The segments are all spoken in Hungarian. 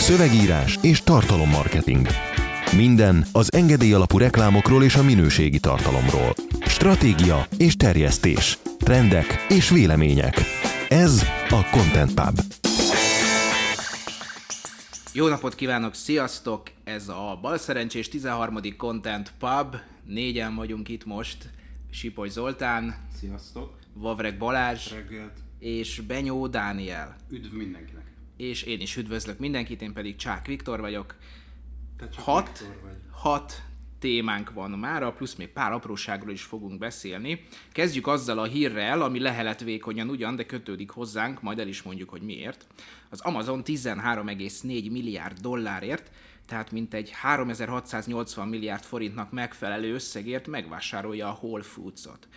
Szövegírás és tartalommarketing. Minden az engedély alapú reklámokról és a minőségi tartalomról. Stratégia és terjesztés. Trendek és vélemények. Ez a Content Pub. Jó napot kívánok, sziasztok! Ez a balszerencsés 13. Content Pub. Négyen vagyunk itt most. Sipoly Zoltán, Sziasztok! Vavreg Balázs Reggelt! és Benyó Dániel. Üdv mindenkinek! És én is üdvözlök mindenkit, én pedig Csák Viktor vagyok. Hat, Viktor vagy. hat témánk van mára, plusz még pár apróságról is fogunk beszélni. Kezdjük azzal a hírrel, ami lehelet vékonyan ugyan, de kötődik hozzánk, majd el is mondjuk, hogy miért. Az Amazon 13,4 milliárd dollárért, tehát mintegy 3680 milliárd forintnak megfelelő összegért megvásárolja a Whole Foods-ot.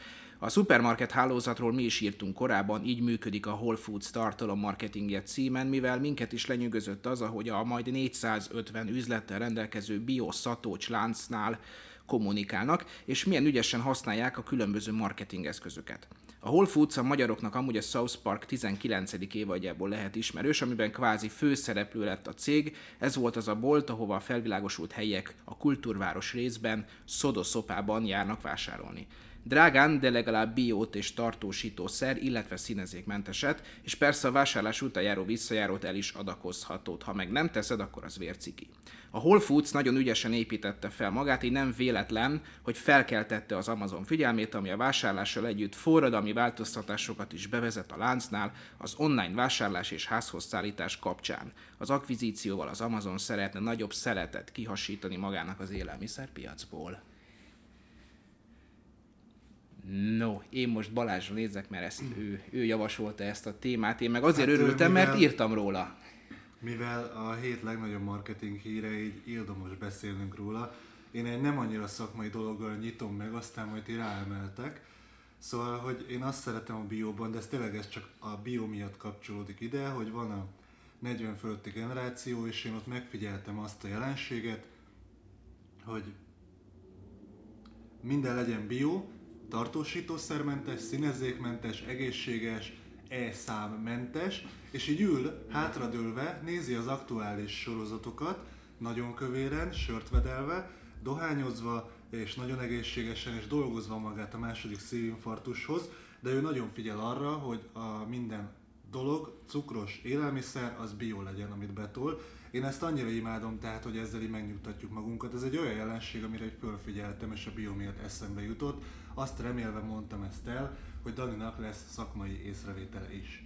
A szupermarket hálózatról mi is írtunk korábban, így működik a Whole Foods tartalommarketingje címen, mivel minket is lenyűgözött az, ahogy a majd 450 üzlettel rendelkező bio-szatócs láncnál kommunikálnak, és milyen ügyesen használják a különböző marketing eszközöket. A Whole Foods a magyaroknak amúgy a South Park 19. évadjából lehet ismerős, amiben kvázi főszereplő lett a cég. Ez volt az a bolt, ahova a felvilágosult helyek a kultúrváros részben, Szodoszopában járnak vásárolni. Drágán, de legalább biót és tartósítószer, illetve színezékmenteset, és persze a vásárlás után járó visszajárót el is adakozhatót. Ha meg nem teszed, akkor az vérciki. A Whole Foods nagyon ügyesen építette fel magát, így nem véletlen, hogy felkeltette az Amazon figyelmét, ami a vásárlással együtt forradalmi változtatásokat is bevezet a láncnál az online vásárlás és házhoz szállítás kapcsán. Az akvizícióval az Amazon szeretne nagyobb szeretet kihasítani magának az élelmiszerpiacból. No, én most Balázsra nézek, mert ezt ő, ő javasolta ezt a témát, én meg azért Hát, örültem, mivel- mert írtam róla. Mivel a hét legnagyobb marketing híre, így érdemes beszélnünk róla. Én egy nem annyira szakmai dologgal nyitom meg, aztán majd ti ráemeltek. Szóval, hogy én azt szeretem a bióban, de ez tényleg ez csak a bió miatt kapcsolódik ide, hogy van a 40 fölötti generáció, és én ott megfigyeltem azt a jelenséget, hogy minden legyen bio, tartósítószermentes, színezékmentes, egészséges, e-számmentes, és így ül, hátradőlve, nézi az aktuális sorozatokat, nagyon kövéren, sört dohányozva, és nagyon egészségesen, és dolgozva magát a második szívinfarktushoz, de ő nagyon figyel arra, hogy a minden dolog, cukros élelmiszer, az bio legyen, amit betol. Én ezt annyira imádom, tehát, hogy ezzel így megnyugtatjuk magunkat. Ez egy olyan jelenség, amire egy fölfigyeltem, és a bio miatt eszembe jutott. Azt remélve mondtam ezt el, hogy Daninak lesz szakmai észrevétele is.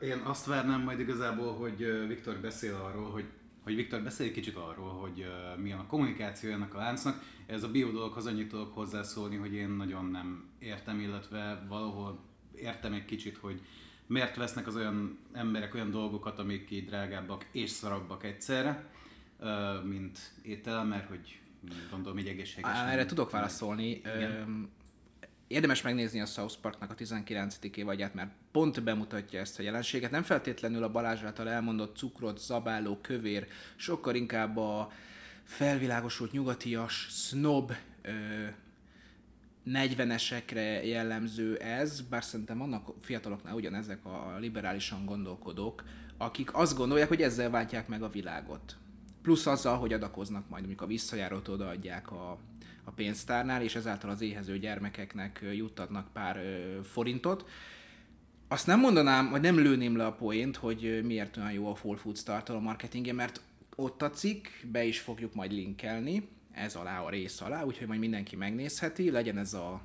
Én azt várnám majd igazából, hogy Viktor beszél arról, hogy, hogy Viktor beszél egy kicsit arról, hogy ö, milyen a kommunikáció ennek a láncnak. Ez a bio dologhoz annyit tudok hozzászólni, hogy én nagyon nem értem, illetve valahol értem egy kicsit, hogy miért vesznek az olyan emberek olyan dolgokat, amik így drágábbak és szarabbak egyszerre, ö, mint étel, mert hogy gondolom így egészséges. Á, Erre tudok válaszolni. Igen. Érdemes megnézni a South Parknak a 19. évadját, mert pont bemutatja ezt a jelenséget. Nem feltétlenül a Balázs által elmondott cukrot, zabáló, kövér, sokkal inkább a felvilágosult nyugatias, snob, ö, 40-esekre jellemző ez, bár szerintem vannak fiataloknál ugyanezek a liberálisan gondolkodók, akik azt gondolják, hogy ezzel váltják meg a világot. Plusz azzal, hogy adakoznak majd, amikor visszajárót odaadják a, a pénztárnál, és ezáltal az éhező gyermekeknek juttatnak pár ö, forintot. Azt nem mondanám, vagy nem lőném le a poént, hogy miért olyan jó a Whole Foods tartalom marketingje, mert ott a cikk, be is fogjuk majd linkelni, ez alá a rész alá, úgyhogy majd mindenki megnézheti, legyen ez a,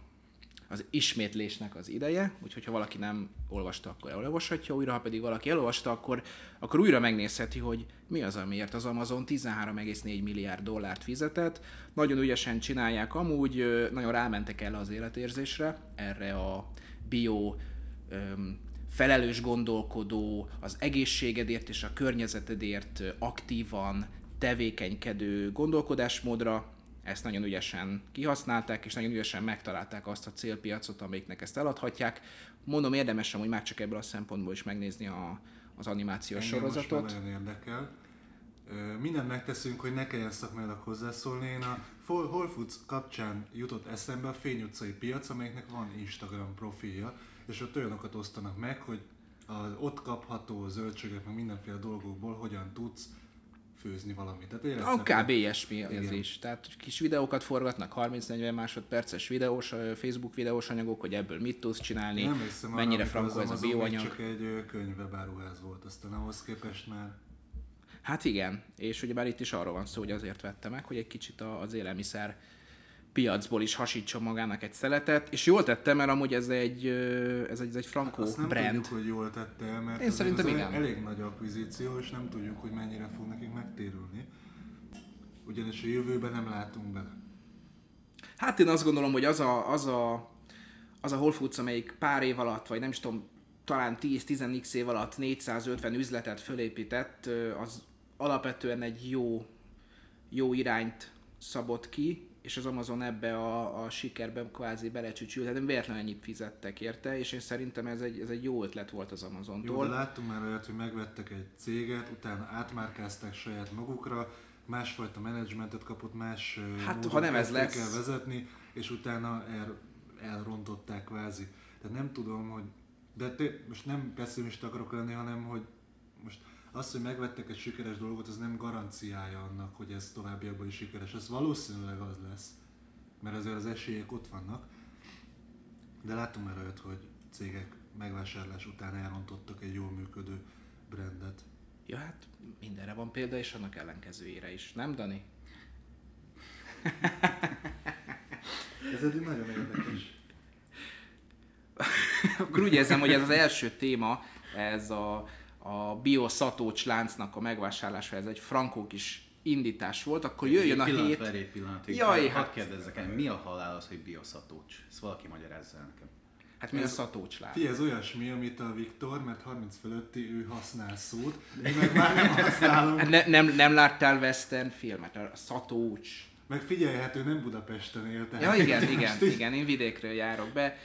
az ismétlésnek az ideje, úgyhogy ha valaki nem olvasta, akkor elolvashatja újra, ha pedig valaki elolvasta, akkor, akkor újra megnézheti, hogy mi az, amiért az Amazon 13,4 milliárd dollárt fizetett. Nagyon ügyesen csinálják amúgy, nagyon rámentek el az életérzésre, erre a bio öm, felelős gondolkodó, az egészségedért és a környezetedért aktívan tevékenykedő gondolkodásmódra, ezt nagyon ügyesen kihasználták, és nagyon ügyesen megtalálták azt a célpiacot, amelyiknek ezt eladhatják. Mondom, érdemes amúgy már csak ebből a szempontból is megnézni a, az animációs Engem most sorozatot. már nagyon érdekel. Mindent megteszünk, hogy ne kelljen szakmailag hozzászólni. Én a Whole Foods kapcsán jutott eszembe a Fény utcai piac, amelyiknek van Instagram profilja, és ott olyanokat osztanak meg, hogy az ott kapható zöldségek, meg mindenféle dolgokból hogyan tudsz főzni valamit. Tehát A kb. ilyesmi Igen. is. Tehát kis videókat forgatnak, 30-40 másodperces videós, Facebook videós anyagok, hogy ebből mit tudsz csinálni, Nem hiszem, mennyire frankó ez a bioanyag. csak egy könyvebáruház volt, aztán ahhoz képest már Hát igen, és ugye bár itt is arról van szó, hogy azért vette meg, hogy egy kicsit az élelmiszer piacból is hasítson magának egy szeletet, és jól tette, mert amúgy ez egy, ez egy, ez egy frankó hát nem brand. tudjuk, hogy jól tette, mert Én szerintem igen. elég nagy akvizíció, és nem tudjuk, hogy mennyire fog nekik megtérülni. Ugyanis a jövőben nem látunk bele. Hát én azt gondolom, hogy az a, az a, az a Whole Foods, amelyik pár év alatt, vagy nem is tudom, talán 10-10x év alatt 450 üzletet fölépített, az alapvetően egy jó, jó irányt szabott ki, és az Amazon ebbe a, a sikerbe kvázi belecsücsült, hát véletlenül ennyit fizettek érte, és én szerintem ez egy, ez egy jó ötlet volt az Amazontól. Jó, de láttunk már olyat, hogy megvettek egy céget, utána átmárkázták saját magukra, másfajta menedzsmentet kapott, más hát, ha nem ez lesz. kell vezetni, és utána el, elrontották kvázi. Tehát nem tudom, hogy de te, most nem pessimista akarok lenni, hanem hogy most az, hogy megvettek egy sikeres dolgot, az nem garanciája annak, hogy ez továbbiakban is sikeres. Ez valószínűleg az lesz, mert azért az esélyek ott vannak. De látunk már olyat, hogy cégek megvásárlás után elrontottak egy jól működő brandet. Ja, hát mindenre van példa, és annak ellenkezőjére is, nem Dani? ez egy nagyon érdekes. Akkor úgy érzem, hogy ez az első téma, ez a a bioszatócs láncnak a megvásárlása, ez egy frankó kis indítás volt, akkor jöjjön egy a hét... Várj egy pillanatig. Jaj, hát... Hadd kérdezzek el, mi a halál az, hogy bioszatócs? Ezt valaki magyarázza nekem. Hát mi ez, a szatócs lát? Fi, ez olyasmi, amit a Viktor, mert 30 fölötti ő használ szót, mi meg már nem használunk. Hát ne, nem, nem láttál western filmet, a szatócs. Meg figyelj, ő nem Budapesten él. Ja igen, igen, igen, én vidékről járok be.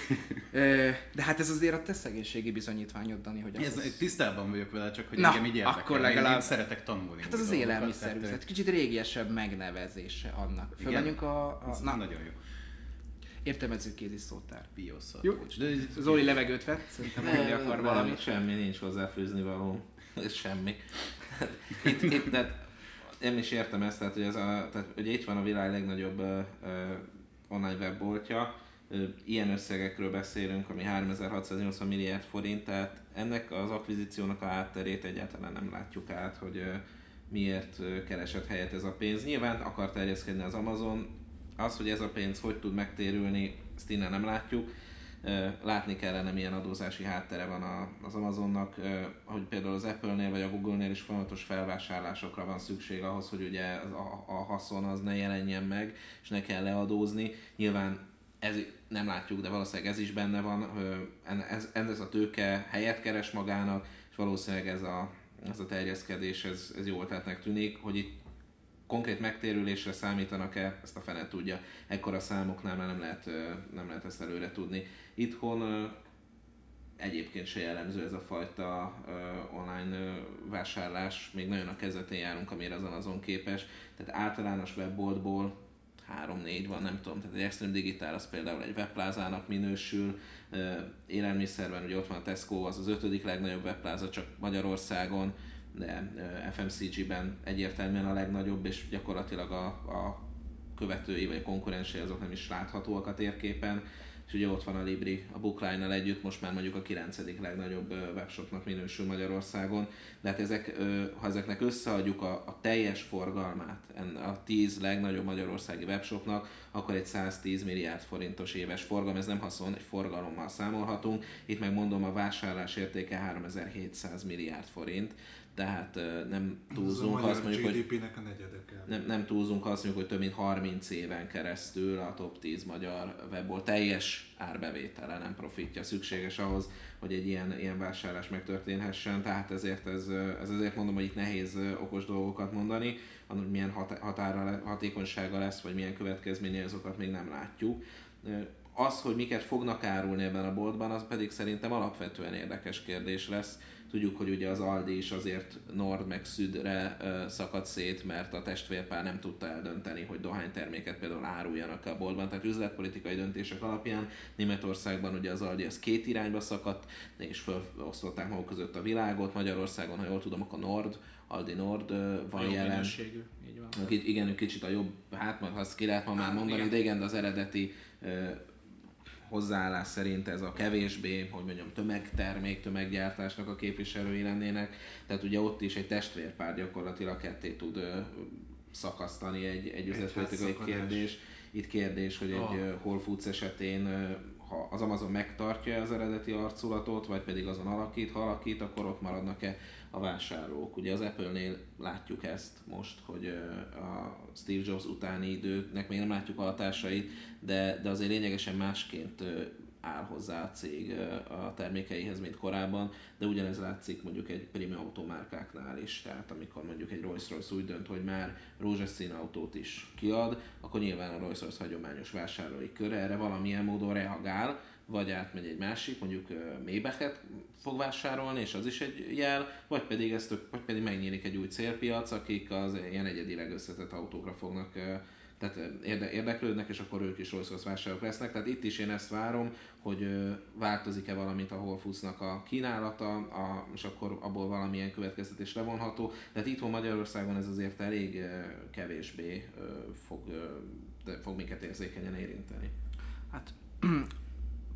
De hát ez azért a te szegénységi bizonyítványod, Dani, hogy ez, az... Tisztában vagyok vele, csak hogy Na, engem így érdekel. akkor legalább... Én szeretek tanulni. Hát az az élelmiszerüzlet, kicsit régiesebb megnevezése annak. Fölmenjünk a... a... Na, nagyon jó. Értelmező kézi szótár. Bioszatúcs. De Zoli levegőt vett, szerintem mondani akar ne, valamit. Semmi, nincs hozzáfűzni való. Ez semmi. Itt, itt, de én is értem ezt, tehát, hogy, ez a, tehát, hogy itt van a világ legnagyobb uh, online webboltja, ilyen összegekről beszélünk, ami 3680 milliárd forint, tehát ennek az akvizíciónak a hátterét egyáltalán nem látjuk át, hogy miért keresett helyet ez a pénz. Nyilván akar terjeszkedni az Amazon, az, hogy ez a pénz hogy tud megtérülni, ezt innen nem látjuk. Látni kellene, milyen adózási háttere van az Amazonnak, hogy például az Apple-nél vagy a Google-nél is folyamatos felvásárlásokra van szükség ahhoz, hogy ugye a, haszon az ne jelenjen meg, és ne kell leadózni. Nyilván ez nem látjuk, de valószínűleg ez is benne van, ez, ez a tőke helyet keres magának, és valószínűleg ez a, ez a terjeszkedés, ez, ez jó ötletnek tűnik, hogy itt konkrét megtérülésre számítanak-e, ezt a fene tudja. Ekkora számoknál már nem lehet, nem lehet ezt előre tudni. Itthon egyébként se jellemző ez a fajta online vásárlás, még nagyon a kezdetén járunk, amire az Amazon képes. Tehát általános webboltból 3-4 van, nem tudom, tehát egy Extreme Digital az például egy webplázának minősül, élelmiszerben ugye ott van a Tesco, az az ötödik legnagyobb webpláza csak Magyarországon, de FMCG-ben egyértelműen a legnagyobb, és gyakorlatilag a, a követői vagy a konkurensei azok nem is láthatóak a térképen és ugye ott van a Libri a Bookline-nal együtt, most már mondjuk a 9. legnagyobb webshopnak minősül Magyarországon, de hát ezek, ha ezeknek összeadjuk a, a teljes forgalmát a 10 legnagyobb magyarországi webshopnak, akkor egy 110 milliárd forintos éves forgalom, ez nem haszon, egy forgalommal számolhatunk, itt meg mondom a vásárlás értéke 3700 milliárd forint, tehát nem túlzunk azt mondjuk, hogy a nem, nem túlzunk azt mondjuk, hogy több mint 30 éven keresztül a top 10 magyar webból teljes árbevétele, nem profitja szükséges ahhoz, hogy egy ilyen, ilyen vásárlás megtörténhessen, tehát ezért ez, ez azért mondom, hogy itt nehéz okos dolgokat mondani, hogy milyen határa, hatékonysága lesz, vagy milyen következménye, azokat még nem látjuk. Az, hogy miket fognak árulni ebben a boltban, az pedig szerintem alapvetően érdekes kérdés lesz. Tudjuk, hogy ugye az Aldi is azért Nord meg Szüdre szakadt szét, mert a testvérpár nem tudta eldönteni, hogy dohányterméket például áruljanak a boltban. Tehát üzletpolitikai döntések alapján Németországban ugye az Aldi az két irányba szakadt, és felosztották maguk között a világot. Magyarországon, ha jól tudom, akkor Nord, Aldi Nord van Jobb jelen. így van. Igen, kicsit a jobb, hát majd azt ki lehet ma már mondani, igen. de igen, de az eredeti hozzáállás szerint ez a kevésbé, hogy mondjam, tömegtermék, tömeggyártásnak a képviselői lennének. Tehát ugye ott is egy testvérpár gyakorlatilag ketté tud szakasztani egy, egy üzletpolitikai kérdés. Itt kérdés, hogy egy oh. Whole Foods esetén ha az Amazon megtartja az eredeti arculatot, vagy pedig azon alakít, ha alakít, akkor ott maradnak-e a vásárlók. Ugye az Apple-nél látjuk ezt most, hogy a Steve Jobs utáni időknek még nem látjuk a hatásait, de, de azért lényegesen másként áll hozzá a cég a termékeihez, mint korábban, de ugyanez látszik mondjuk egy prémium automárkáknál is, tehát amikor mondjuk egy Rolls-Royce úgy dönt, hogy már rózsaszín autót is kiad, akkor nyilván a Rolls-Royce hagyományos vásárlói köre erre valamilyen módon reagál, vagy átmegy egy másik, mondjuk Maybach-et fog vásárolni, és az is egy jel, vagy pedig, ez tök, vagy pedig megnyílik egy új célpiac, akik az ilyen egyedileg összetett autókra fognak tehát érde, érdeklődnek, és akkor ők is Rolls-Royce vásárlók lesznek. Tehát itt is én ezt várom, hogy változik-e valamit a Whole Foods-nak a kínálata, a, és akkor abból valamilyen következtetés levonható. Tehát itthon Magyarországon ez azért elég kevésbé fog, fog minket érzékenyen érinteni. Hát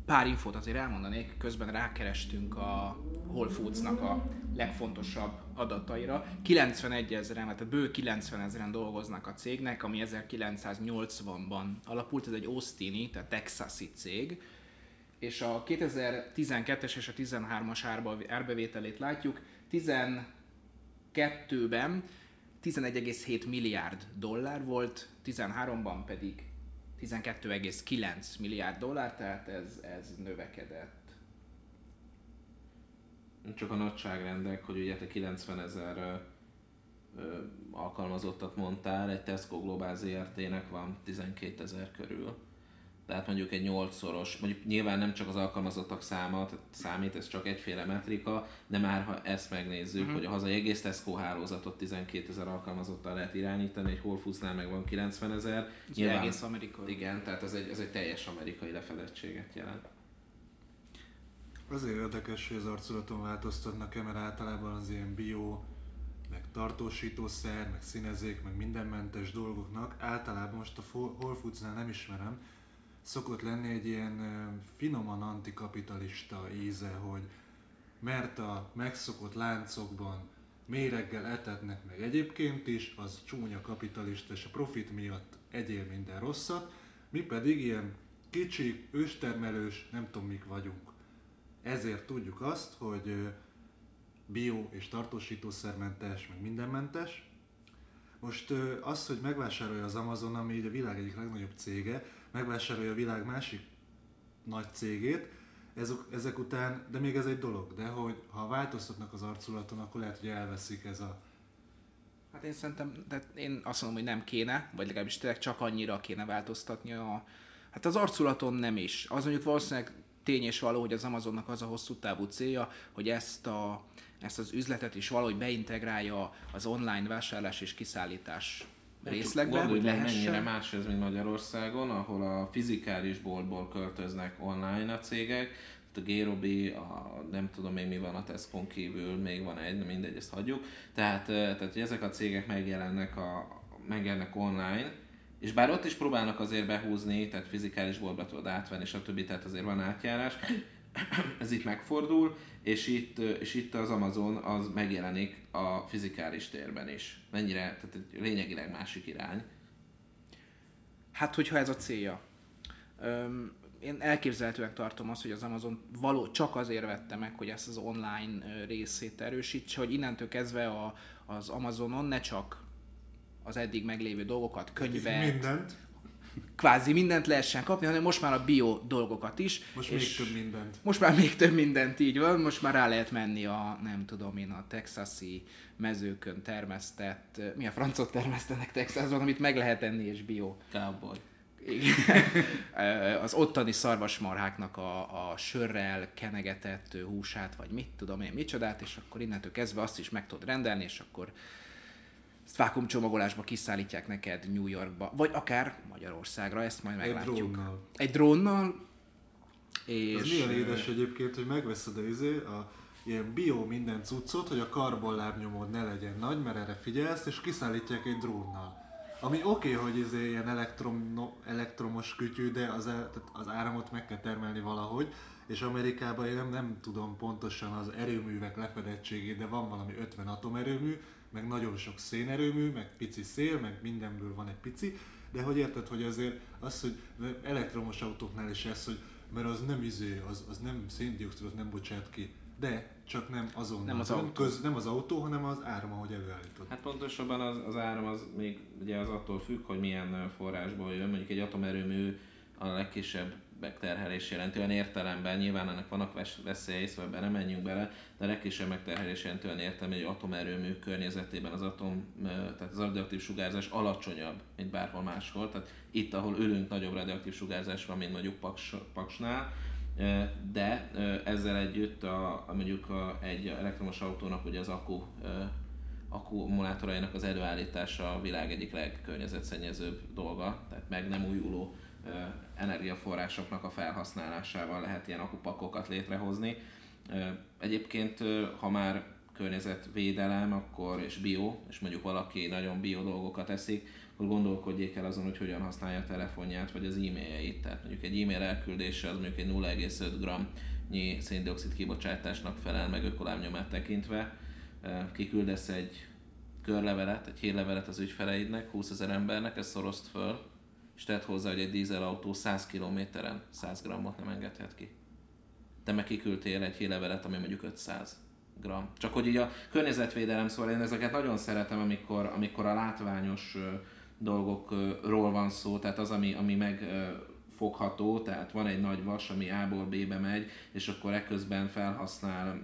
pár infót azért elmondanék, közben rákerestünk a Whole Foods-nak a legfontosabb adataira. 91 ezeren, tehát bő 90 ezeren dolgoznak a cégnek, ami 1980-ban alapult, ez egy Austini, tehát texasi cég, és a 2012-es és a 13-as árba- árbevételét látjuk, 12-ben 11,7 milliárd dollár volt, 13-ban pedig 12,9 milliárd dollár, tehát ez, ez növekedett. Csak a nagyságrendek, hogy ugye te 90 ezer alkalmazottat mondtál, egy Tesco Global ZRT-nek van 12 ezer körül. Tehát mondjuk egy 8-szoros, mondjuk nyilván nem csak az alkalmazottak száma tehát számít, ez csak egyféle metrika, de már ha ezt megnézzük, uh-huh. hogy a hazai egész Tesco hálózatot 12 ezer alkalmazottal lehet irányítani, egy Whole Foodsnál meg van 90 ezer. Ez egész amerikai. Igen, tehát ez egy, ez egy teljes amerikai lefedettséget jelent. Azért érdekes, hogy az arculaton változtatnak-e, mert általában az ilyen bio, meg tartósítószer, meg színezék, meg mindenmentes dolgoknak általában most a Whole Foodsnál nem ismerem, szokott lenni egy ilyen finoman antikapitalista íze, hogy mert a megszokott láncokban méreggel etetnek meg egyébként is, az csúnya kapitalista, és a profit miatt egyél minden rosszat, mi pedig ilyen kicsik, őstermelős, nem tudom mik vagyunk. Ezért tudjuk azt, hogy bio és tartósítószermentes, meg mindenmentes. Most az, hogy megvásárolja az Amazon, ami így a világ egyik legnagyobb cége, megvásárolja a világ másik nagy cégét, ezek, ezek után, de még ez egy dolog, de hogy ha változtatnak az arculaton, akkor lehet, hogy elveszik ez a... Hát én szerintem, de én azt mondom, hogy nem kéne, vagy legalábbis tényleg csak annyira kéne változtatni a... Hát az arculaton nem is. Az mondjuk valószínűleg tény és való, hogy az Amazonnak az a hosszú távú célja, hogy ezt, a, ezt az üzletet is valahogy beintegrálja az online vásárlás és kiszállítás részlegbe, hogy Gondolj mennyire lehessen. más ez, mint Magyarországon, ahol a fizikális boltból költöznek online a cégek, a Gérobi, a, nem tudom még mi van a Tesco kívül, még van egy, mindegy, ezt hagyjuk. Tehát, tehát hogy ezek a cégek megjelennek, a, megjelennek online, és bár ott is próbálnak azért behúzni, tehát fizikális boltba tudod átvenni, stb. Tehát azért van átjárás, ez itt megfordul, és itt, és itt az Amazon az megjelenik a fizikális térben is. Mennyire, tehát egy lényegileg másik irány. Hát, hogyha ez a célja. Öm, én elképzelhetően tartom azt, hogy az Amazon való csak azért vette meg, hogy ezt az online részét erősítse, hogy innentől kezdve a, az Amazonon ne csak az eddig meglévő dolgokat, könyvet, Mindent, kvázi mindent lehessen kapni, hanem most már a bio dolgokat is. most és még több mindent. Most már még több mindent így van, most már rá lehet menni a, nem tudom én, a texasi mezőkön termesztett, mi a francot termesztenek Texasban, amit meg lehet enni és bio. Cowboy. Az ottani szarvasmarháknak a, a sörrel kenegetett húsát, vagy mit tudom én, micsodát, és akkor innentől kezdve azt is meg tudod rendelni, és akkor vákumcsomagolásba kiszállítják neked New Yorkba, vagy akár Magyarországra, ezt majd meglátjuk. Egy drónnal. Egy drónnal, és... Ez milyen édes egyébként, hogy megveszed a, izé, a ilyen bio minden cuccot, hogy a karbonlábnyomod ne legyen nagy, mert erre figyelsz, és kiszállítják egy drónnal. Ami oké, okay, hogy izé ilyen elektrom, no, elektromos kütyű, de az, tehát az áramot meg kell termelni valahogy, és Amerikában én nem, nem tudom pontosan az erőművek lefedettségét, de van valami 50 atomerőmű, meg nagyon sok szénerőmű, meg pici szél, meg mindenből van egy pici, de hogy érted, hogy azért az, hogy elektromos autóknál is ez, hogy mert az nem izé, az, az nem széndiokszidot nem bocsát ki, de csak nem azon, Nem az nem, autó. köz, nem az autó, hanem az áram, ahogy előállítod. Hát pontosabban az, az áram az még ugye az attól függ, hogy milyen forrásból jön. Mondjuk egy atomerőmű a legkisebb megterhelés jelenti olyan értelemben, nyilván ennek vannak ves- veszélyei, szóval ebben nem menjünk bele, de a legkisebb megterhelés jelenti olyan értelemben, hogy atomerőmű környezetében az atom, tehát az radioaktív sugárzás alacsonyabb, mint bárhol máshol. Tehát itt, ahol ülünk, nagyobb radioaktív sugárzás van, mint mondjuk Paks, Paksnál, de ezzel együtt a, mondjuk a, egy elektromos autónak ugye az akku akkumulátorainak az előállítása a világ egyik legkörnyezetszennyezőbb dolga, tehát meg nem újuló energiaforrásoknak a felhasználásával lehet ilyen akupakokat létrehozni. Egyébként, ha már környezetvédelem, akkor és bio, és mondjuk valaki nagyon bio dolgokat eszik, akkor gondolkodjék el azon, hogy hogyan használja a telefonját, vagy az e-mailjeit. Tehát mondjuk egy e-mail elküldése az mondjuk egy 0,5 g-nyi széndiokszid kibocsátásnak felel meg ökolábnyomát tekintve. Kiküldesz egy körlevelet, egy hírlevelet az ügyfeleidnek, 20 ezer embernek, ezt szorozd föl, és tedd hozzá, hogy egy dízelautó 100 kilométeren 100 grammot nem engedhet ki. Te meg kiküldtél egy hírlevelet, ami mondjuk 500 gram. Csak hogy így a környezetvédelem, szóval én ezeket nagyon szeretem, amikor, amikor a látványos dolgokról van szó, tehát az, ami, ami meg fogható, tehát van egy nagy vas, ami A-ból B-be megy, és akkor ekközben felhasznál,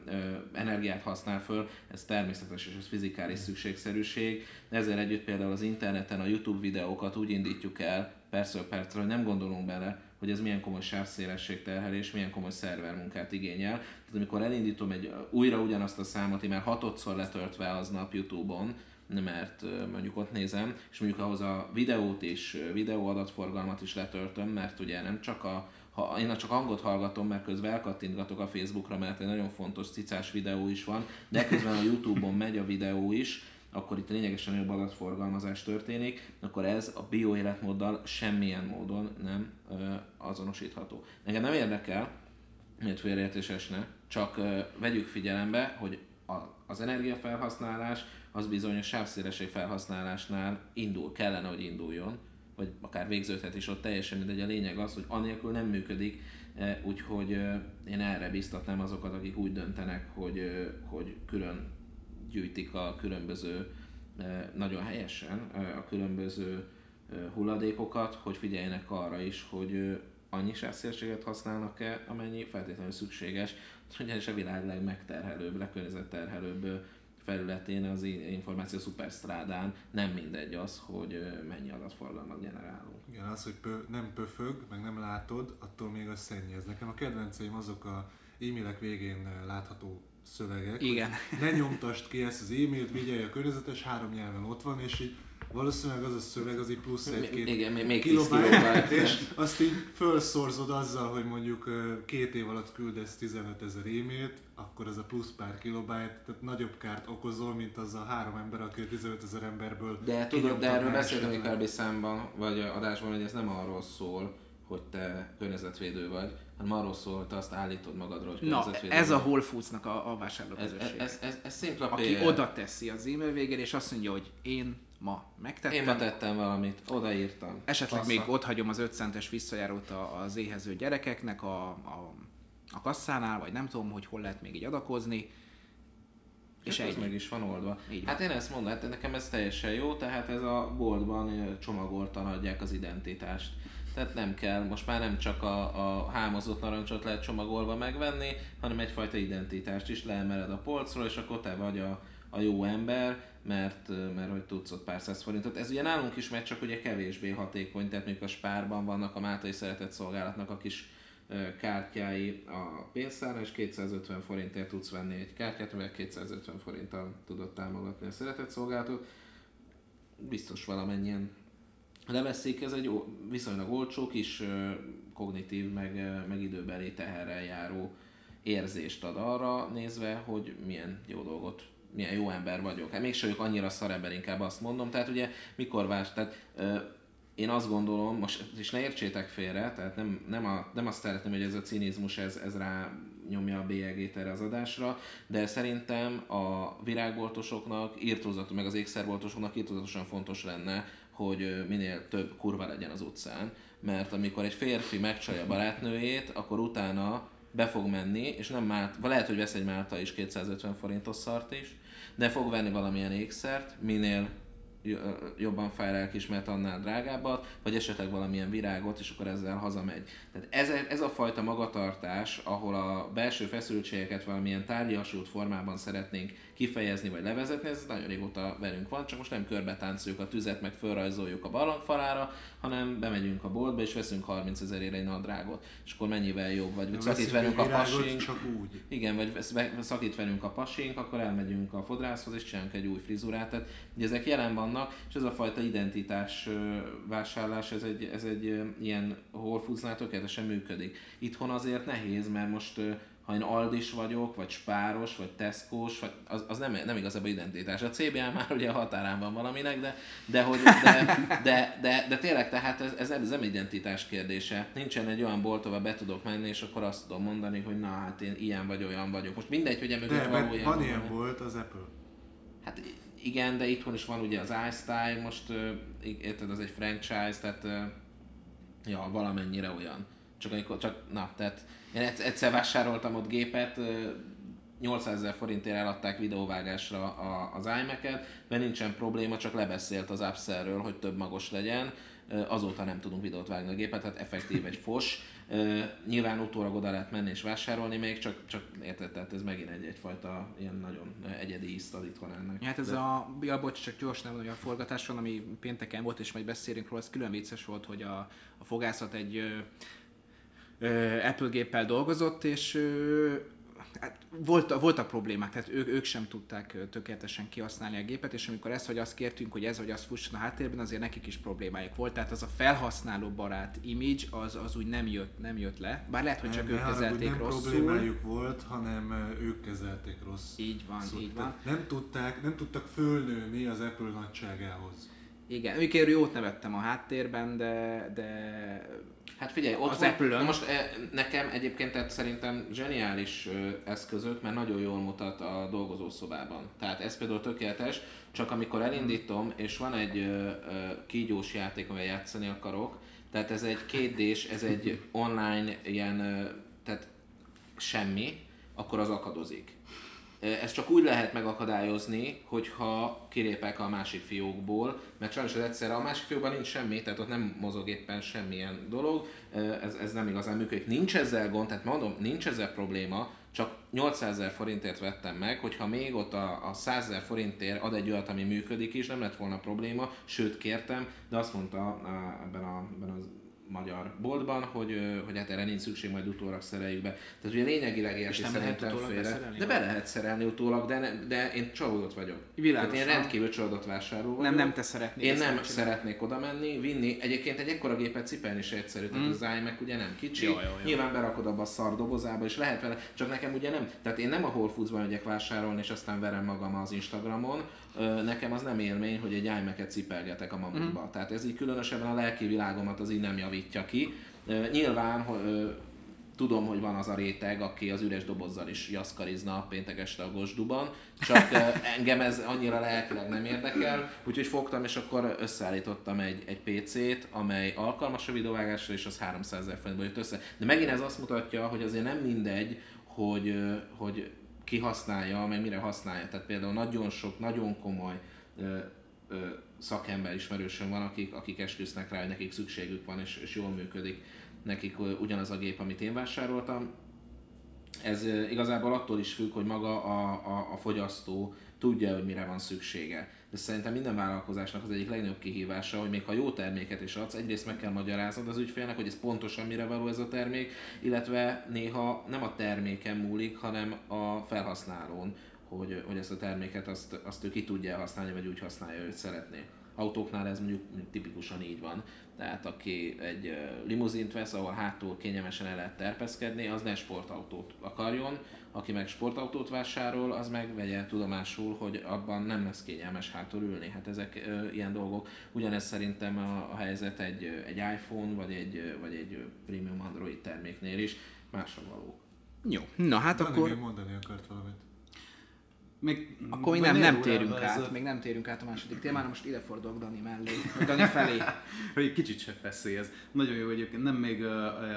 energiát használ föl, ez természetes és ez fizikális szükségszerűség. Ezzel együtt például az interneten a YouTube videókat úgy indítjuk el percről percre, hogy nem gondolunk bele, hogy ez milyen komoly sávszélességterhelés, milyen komoly szervermunkát igényel. Tehát amikor elindítom egy újra ugyanazt a számot, én már hatodszor letöltve aznap YouTube-on, mert mondjuk ott nézem, és mondjuk ahhoz a videót ö, videóadatforgalmat is letöltöm, mert ugye nem csak a ha én csak hangot hallgatom, mert közben elkattintgatok a Facebookra, mert egy nagyon fontos cicás videó is van, de közben a Youtube-on megy a videó is, akkor itt lényegesen nagyobb adatforgalmazás történik, akkor ez a bioéletmóddal semmilyen módon nem ö, azonosítható. Nekem nem érdekel, miért félreértés esne, csak ö, vegyük figyelembe, hogy a, az energiafelhasználás az bizony a sávszélesség felhasználásnál indul, kellene, hogy induljon, vagy akár végződhet is ott teljesen mindegy. A lényeg az, hogy anélkül nem működik, eh, úgyhogy eh, én erre biztatnám azokat, akik úgy döntenek, hogy, eh, hogy külön gyűjtik a különböző, nagyon helyesen a különböző hulladékokat, hogy figyeljenek arra is, hogy annyi sávszélességet használnak-e, amennyi feltétlenül szükséges, ugyanis a világ legmegterhelőbb, legkörnyezetterhelőbb felületén, az információ szuperstrádán nem mindegy az, hogy mennyi adatforgalmat generálunk. Igen, az, hogy pö, nem pöfög, meg nem látod, attól még az szennyez. Nekem a kedvenceim azok a e-mailek végén látható szövegek. Igen. Ne nyomtast ki ezt az e-mailt, vigyelj a környezetes, három nyelven ott van, és így valószínűleg az a szöveg az így plusz egy-két Igen, még- még 10 kilobájt, és azt így felszorzod azzal, hogy mondjuk két év alatt küldesz 15 ezer e-mailt, akkor ez a plusz pár kilobájt, tehát nagyobb kárt okozol, mint az a három ember, aki a 15 ezer emberből De tudod, de erről beszéltünk egy korábbi számban, vagy adásban, hogy ez nem arról szól, hogy te környezetvédő vagy, hanem arról szól, hogy te azt állítod magadról, hogy Na, környezetvédő ez a vagy. Whole Foods-nak a, a ez, ez, vásárlóközösség. ez, ez, ez szimpla Aki PR. oda teszi az e-mail végére, és azt mondja, hogy én ma megtettem. Én ma tettem valamit, odaírtam. Esetleg Passza. még ott hagyom az 5 centes visszajárót a- az éhező gyerekeknek a, a, a kasszánál, vagy nem tudom, hogy hol lehet még így adakozni. És És ez meg is van oldva. Így hát én ezt mondom, hát nekem ez teljesen jó, tehát ez a boltban csomagoltan adják az identitást. Tehát nem kell, most már nem csak a, a hámozott narancsot lehet csomagolva megvenni, hanem egyfajta identitást is leemeled a polcról, és akkor te vagy a, a jó ember, mert, mert hogy tudsz ott pár száz forintot. Ez ugye nálunk is megy, csak ugye kevésbé hatékony, tehát még a spárban vannak a Mátai Szeretett Szolgálatnak a kis kártyái a pénztárra, és 250 forintért tudsz venni egy kártyát, amelyek 250 forinttal tudod támogatni a szeretett szolgálatot. Biztos valamennyien leveszik, ez egy viszonylag olcsó kis kognitív, meg, meg időbeli teherrel járó érzést ad arra nézve, hogy milyen jó dolgot milyen jó ember vagyok. Hát mégsem vagyok annyira szar ember, inkább azt mondom. Tehát ugye mikor vás, tehát ö, én azt gondolom, most és ne értsétek félre, tehát nem, nem, a, nem azt szeretném, hogy ez a cinizmus, ez, ez rá nyomja a bélyegét erre az adásra, de szerintem a virágboltosoknak, írtózatos, meg az ékszerboltosoknak írtózatosan fontos lenne, hogy minél több kurva legyen az utcán, mert amikor egy férfi megcsalja barátnőjét, akkor utána be fog menni, és nem Mált, lehet, hogy vesz egy Málta is 250 forintos szart is, de fog venni valamilyen ékszert, minél jobban fáj mert annál drágábbat, vagy esetleg valamilyen virágot, és akkor ezzel hazamegy. Tehát ez, ez a fajta magatartás, ahol a belső feszültségeket valamilyen tárgyasult formában szeretnénk kifejezni vagy levezetni, ez nagyon régóta velünk van, csak most nem körbe táncoljuk a tüzet, meg fölrajzoljuk a barlangfalára, hanem bemegyünk a boltba és veszünk 30 ezerére egy nadrágot, és akkor mennyivel jobb, vagy szakít velünk a pasink. Csak úgy. Igen, vagy szakít velünk a pasink, akkor elmegyünk a fodrászhoz és csinálunk egy új frizurát. Tehát ugye ezek jelen vannak, és ez a fajta identitás vásárlás, ez egy, ez egy ilyen Whole Foodsnál tökéletesen működik. Itthon azért nehéz, mert most ha én Aldis vagyok, vagy Spáros, vagy Tesco-s, vagy az, az nem, nem igazából identitás. A CBA már ugye a határán van valaminek, de, de, hogy, de, de, de, de tényleg tehát ez, ez, ez nem identitás kérdése. Nincsen egy olyan bolt, ahol be tudok menni, és akkor azt tudom mondani, hogy na hát én ilyen vagy olyan vagyok. Most mindegy, hogy emögött valójában. van ilyen volt az Apple. Hát igen, de itthon is van ugye az iStyle, most érted, az egy franchise, tehát ja, valamennyire olyan. Csak amikor, csak, na, tehát én egyszer vásároltam ott gépet, 800 ezer forintért eladták videóvágásra az iMac-et, mert nincsen probléma, csak lebeszélt az Upsellről, hogy több magos legyen. Azóta nem tudunk videót vágni a gépet, tehát effektív egy fos. Nyilván utólag oda lehet menni és vásárolni még, csak, csak érted, tehát ez megint egy, egyfajta ilyen nagyon egyedi ízt ad itthon ennek. Hát ez De... a, ja, bocs, csak gyors nem olyan forgatás van, ami pénteken volt, és majd beszélünk róla, ez külön vicces volt, hogy a, a fogászat egy Apple géppel dolgozott, és hát volt, voltak problémák, tehát ők, ők sem tudták tökéletesen kihasználni a gépet, és amikor ezt vagy azt kértünk, hogy ez vagy az fusson a háttérben, azért nekik is problémájuk volt. Tehát az a felhasználó barát image, az, az úgy nem jött, nem jött le. Bár lehet, hogy csak nem, ők kezelték nem rosszul. Nem problémájuk volt, hanem ők kezelték rosszul. Így van, szóval így van. Nem tudták, nem tudtak fölnőni az Apple nagyságához. Igen, amikor jót nevettem a háttérben, de, de Hát figyelj, ott az van, apple most e, nekem egyébként tehát szerintem zseniális eszközök, mert nagyon jól mutat a dolgozószobában. Tehát ez például tökéletes, csak amikor elindítom, és van egy kígyós játék, amivel játszani akarok, tehát ez egy kétdés, ez egy online ilyen, tehát semmi, akkor az akadozik. Ezt csak úgy lehet megakadályozni, hogyha kilépek a másik fiókból, mert sajnos az egyszerre a másik fiókban nincs semmi, tehát ott nem mozog éppen semmilyen dolog, ez, ez nem igazán működik. Nincs ezzel gond, tehát mondom, nincs ezzel probléma, csak 800 ezer forintért vettem meg, hogyha még ott a, a 100 ezer forintért ad egy olyat, ami működik is, nem lett volna probléma, sőt kértem, de azt mondta a, ebben, a, ebben az magyar boltban, hogy, hogy hát erre nincs szükség, majd utólag szereljük be. Tehát ugye lényegileg érti szerintem félre. De be lehet szerelni utólag, de, ne, de én csalódott vagyok. Világos. Tehát én rendkívül csalódott vásárló vagyok. Nem, nem te szeretnék. Én nem szeretnék oda menni, vinni. Egyébként egy ekkora gépet cipelni is egyszerű, tehát mm. az iMac ugye nem kicsi. Jó, jó, jó. Nyilván berakod abba a szar dobozába, és lehet vele, csak nekem ugye nem. Tehát én nem a Whole Foods-ban megyek vásárolni, és aztán verem magam az Instagramon, nekem az nem élmény, hogy egy iMac-et cipelgetek a mamutba. Mm. Tehát ez így különösebben a lelki világomat az így nem javítja ki. Nyilván hogy, tudom, hogy van az a réteg, aki az üres dobozzal is jaszkarizna péntek este a Gosduban, csak engem ez annyira lelkileg nem érdekel, úgyhogy fogtam, és akkor összeállítottam egy, egy PC-t, amely alkalmas a videóvágásra, és az 300 ezer forintba jött össze. De megint ez azt mutatja, hogy azért nem mindegy, hogy, hogy kihasználja, meg mire használja. Tehát például nagyon sok, nagyon komoly ö, ö, szakember ismerősöm van, akik, akik esküsznek rá, hogy nekik szükségük van, és, és jól működik nekik ugyanaz a gép, amit én vásároltam. ez igazából attól is függ, hogy maga a, a, a fogyasztó tudja, hogy mire van szüksége. De szerintem minden vállalkozásnak az egyik legnagyobb kihívása, hogy még ha jó terméket is adsz, egyrészt meg kell magyaráznod az ügyfélnek, hogy ez pontosan mire való ez a termék, illetve néha nem a terméken múlik, hanem a felhasználón, hogy, hogy ezt a terméket azt, azt ő ki tudja használni, vagy úgy használja, hogy szeretné. Autóknál ez mondjuk tipikusan így van. Tehát aki egy limuzint vesz, ahol hátul kényelmesen el lehet terpeszkedni, az ne sportautót akarjon, aki meg sportautót vásárol, az meg vegye tudomásul, hogy abban nem lesz kényelmes hátul ülni. Hát ezek ö, ilyen dolgok. Ugyanez szerintem a, a helyzet egy, egy iPhone, vagy egy, vagy egy premium Android terméknél is. Másra való. Jó, na hát Dani akkor... még mondani akart valamit. Még, Akkor még nem, nem térünk át, a- még nem térünk át a második témára, most ide fordulok Dani mellé, Dani felé. hogy egy kicsit se feszélyez. Nagyon jó egyébként, nem még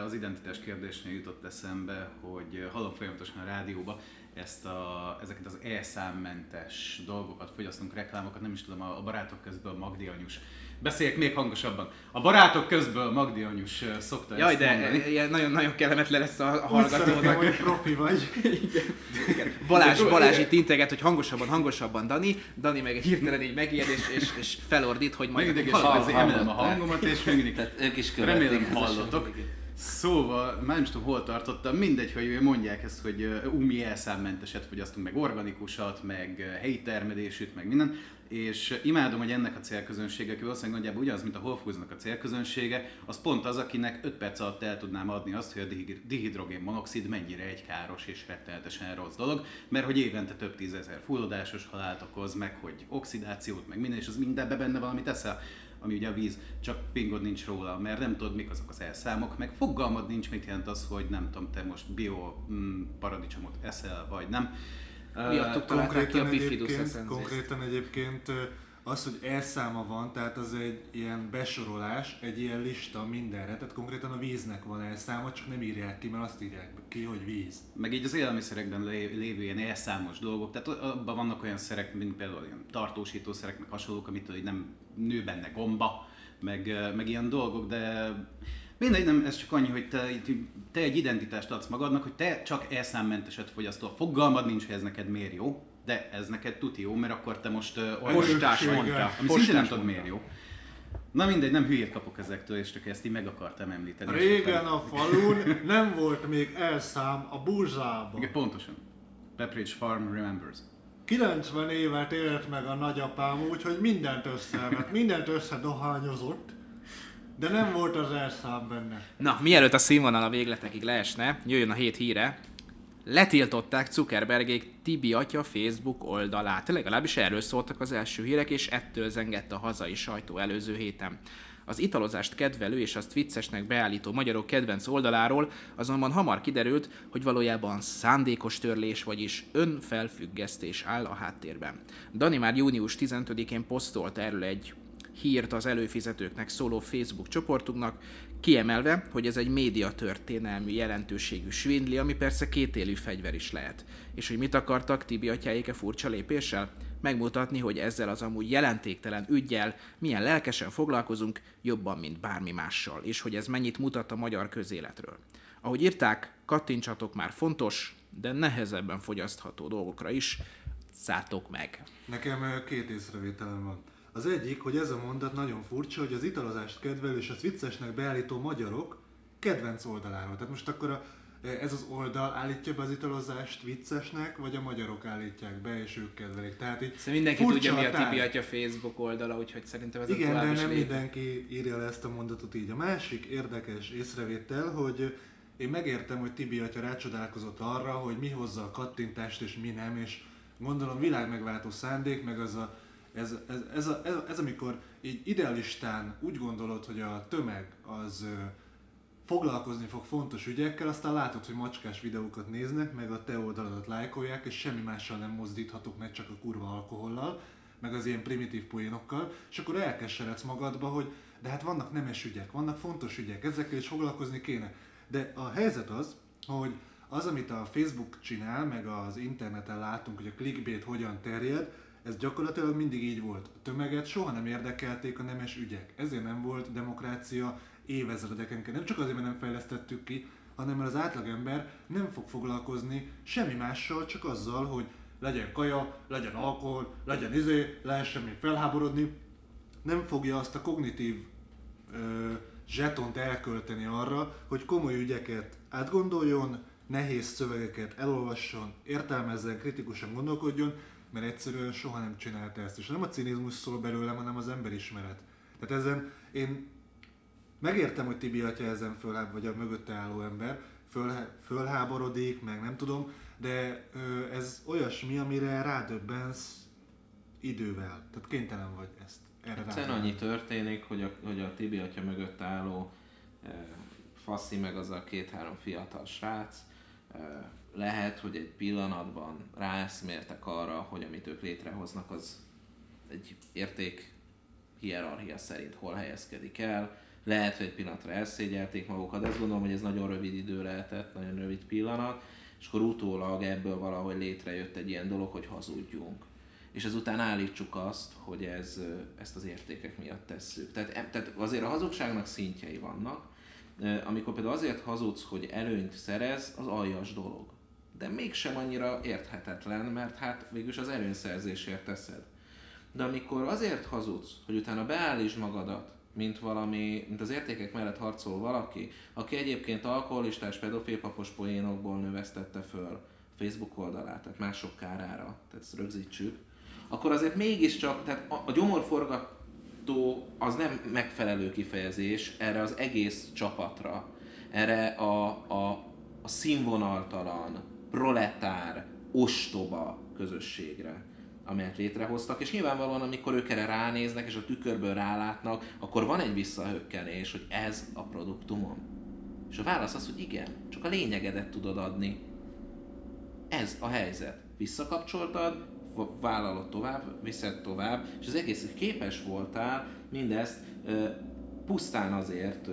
az identitás kérdésnél jutott eszembe, hogy hallom folyamatosan a rádióba ezt a, ezeket az elszámmentes dolgokat, fogyasztunk reklámokat, nem is tudom, a, a barátok közből Magdi anyus. Beszéljek még hangosabban. A barátok közből Magdi anyus szokta Jaj, ezt de mondani. ilyen nagyon, nagyon kellemetlen lesz a, Úgy hallgatónak. hogy profi vagy. Balázs, Balázs itt integet, hogy hangosabban, hangosabban Dani, Dani meg hirtelen így megijed és, és, és felordít, hogy majd hallgat. ezért emelem a hangomat, és még mindig Tehát ők is követik. Remélem hallotok. Szóval, már nem is tudom hol tartottam, mindegy, hogy mondják ezt, hogy ú, mi elszámmenteset fogyasztunk, meg organikusat, meg helyi termelésűt, meg minden. És imádom, hogy ennek a célközönsége, aki valószínűleg nagyjából ugyanaz, mint a Whole a célközönsége, az pont az, akinek 5 perc alatt el tudnám adni azt, hogy a dihid- dihidrogén monoxid mennyire egy káros és rettenetesen rossz dolog, mert hogy évente több tízezer fulladásos halált okoz, meg hogy oxidációt, meg minden, és az mindenbe benne valamit eszel ami ugye a víz, csak pingod nincs róla, mert nem tudod, mik azok az elszámok, meg fogalmad nincs, mit jelent az, hogy nem tudom, te most bio mm, paradicsomot eszel, vagy nem. Miattuk találták ki a bifidus egyébként, konkrétan egyébként az, hogy elszáma van, tehát az egy ilyen besorolás, egy ilyen lista mindenre, tehát konkrétan a víznek van elszáma, csak nem írják ki, mert azt írják ki, hogy víz. Meg így az élelmiszerekben lé- lévő ilyen elszámos dolgok, tehát abban vannak olyan szerek, mint például ilyen tartósítószerek, meg hasonlók, amit hogy nem nő benne gomba, meg, meg ilyen dolgok, de mindegy, nem, ez csak annyi, hogy te, te egy identitást adsz magadnak, hogy te csak elszámmenteset fogyasztol. Fogalmad nincs, hogy ez neked miért jó, de ez neked tuti jó, mert akkor te most uh, Postás mondta. Ami szintén nem tudod miért jó. Na mindegy, nem hülyét kapok ezektől, és csak ezt így meg akartam említeni. Régen a falun nem volt még elszám a búzsában. Igen, pontosan. Pepperidge Farm remembers. 90 évet élt meg a nagyapám úgy, hogy mindent összevett, mindent összedohányozott, de nem volt az elszám benne. Na, mielőtt a színvonal a végletekig leesne, jöjjön a hét híre. Letiltották Zuckerbergék Tibi atya Facebook oldalát. Legalábbis erről szóltak az első hírek, és ettől zengett a hazai sajtó előző héten. Az italozást kedvelő és azt viccesnek beállító magyarok kedvenc oldaláról azonban hamar kiderült, hogy valójában szándékos törlés, vagyis önfelfüggesztés áll a háttérben. Dani már június 15-én posztolt erről egy hírt az előfizetőknek szóló Facebook csoportunknak, kiemelve, hogy ez egy médiatörténelmű jelentőségű svindli, ami persze kétélű fegyver is lehet. És hogy mit akartak Tibi atyáik e furcsa lépéssel? Megmutatni, hogy ezzel az amúgy jelentéktelen ügyjel milyen lelkesen foglalkozunk, jobban, mint bármi mással, és hogy ez mennyit mutat a magyar közéletről. Ahogy írták, kattintsatok már fontos, de nehezebben fogyasztható dolgokra is, szálltok meg. Nekem két észrevételem van. Az egyik, hogy ez a mondat nagyon furcsa, hogy az italozást kedvelő és az viccesnek beállító magyarok kedvenc oldaláról. Tehát most akkor a, ez az oldal állítja be az italozást viccesnek, vagy a magyarok állítják be, és ők kedvelik. Tehát így Szóval mindenki tudja, mi a Tibi atya Facebook oldala, úgyhogy szerintem ez Igen, a de nem lép. mindenki írja le ezt a mondatot így. A másik érdekes észrevétel, hogy én megértem, hogy Tibi atya rácsodálkozott arra, hogy mi hozza a kattintást és mi nem, és gondolom világmegváltó szándék, meg az a, ez, ez, ez, a, ez, ez, amikor így idealistán úgy gondolod, hogy a tömeg az foglalkozni fog fontos ügyekkel, aztán látod, hogy macskás videókat néznek, meg a te oldaladat lájkolják, és semmi mással nem mozdíthatok meg, csak a kurva alkohollal, meg az ilyen primitív poénokkal, és akkor elkeseredsz magadba, hogy de hát vannak nemes ügyek, vannak fontos ügyek, ezekkel is foglalkozni kéne. De a helyzet az, hogy az, amit a Facebook csinál, meg az interneten látunk, hogy a clickbait hogyan terjed, ez gyakorlatilag mindig így volt. A tömeget soha nem érdekelték a nemes ügyek. Ezért nem volt demokrácia évezredeken. Nem csak azért, mert nem fejlesztettük ki, hanem mert az átlagember nem fog foglalkozni semmi mással, csak azzal, hogy legyen kaja, legyen alkohol, legyen izé, lehessen még felháborodni. Nem fogja azt a kognitív ö, zsetont elkölteni arra, hogy komoly ügyeket átgondoljon, nehéz szövegeket elolvasson, értelmezzen, kritikusan gondolkodjon, mert egyszerűen soha nem csinálta ezt. És nem a cinizmus szól belőlem, hanem az emberismeret. Tehát ezen én megértem, hogy Tibi atya ezen fölháb, vagy a mögötte álló ember föl, fölháborodik, meg nem tudom, de ö, ez olyasmi, amire rádöbbensz idővel. Tehát kénytelen vagy ezt erre Egyszerűen annyi történik, hogy a, hogy a Tibi atya mögött álló e, faszi meg az a két-három fiatal srác, e, lehet, hogy egy pillanatban ráeszmértek arra, hogy amit ők létrehoznak, az egy érték hierarchia szerint hol helyezkedik el. Lehet, hogy egy pillanatra elszégyelték magukat, de azt gondolom, hogy ez nagyon rövid idő lehetett, nagyon rövid pillanat, és akkor utólag ebből valahogy létrejött egy ilyen dolog, hogy hazudjunk. És ezután állítsuk azt, hogy ez, ezt az értékek miatt tesszük. Tehát, tehát azért a hazugságnak szintjei vannak, amikor például azért hazudsz, hogy előnyt szerez, az aljas dolog de mégsem annyira érthetetlen, mert hát végülis az erőnszerzésért teszed. De amikor azért hazudsz, hogy utána beállítsd magadat, mint valami, mint az értékek mellett harcol valaki, aki egyébként alkoholistás, pedofilpapos poénokból növesztette föl Facebook oldalát, tehát mások kárára, tehát ezt rögzítsük, akkor azért mégiscsak, tehát a, a gyomorforgató az nem megfelelő kifejezés erre az egész csapatra, erre a, a, a színvonaltalan, proletár, ostoba közösségre, amelyet létrehoztak, és nyilvánvalóan, amikor ők erre ránéznek, és a tükörből rálátnak, akkor van egy visszahökkenés, hogy ez a produktumom. És a válasz az, hogy igen, csak a lényegedet tudod adni. Ez a helyzet. Visszakapcsoltad, vállalod tovább, viszed tovább, és az egész képes voltál mindezt pusztán azért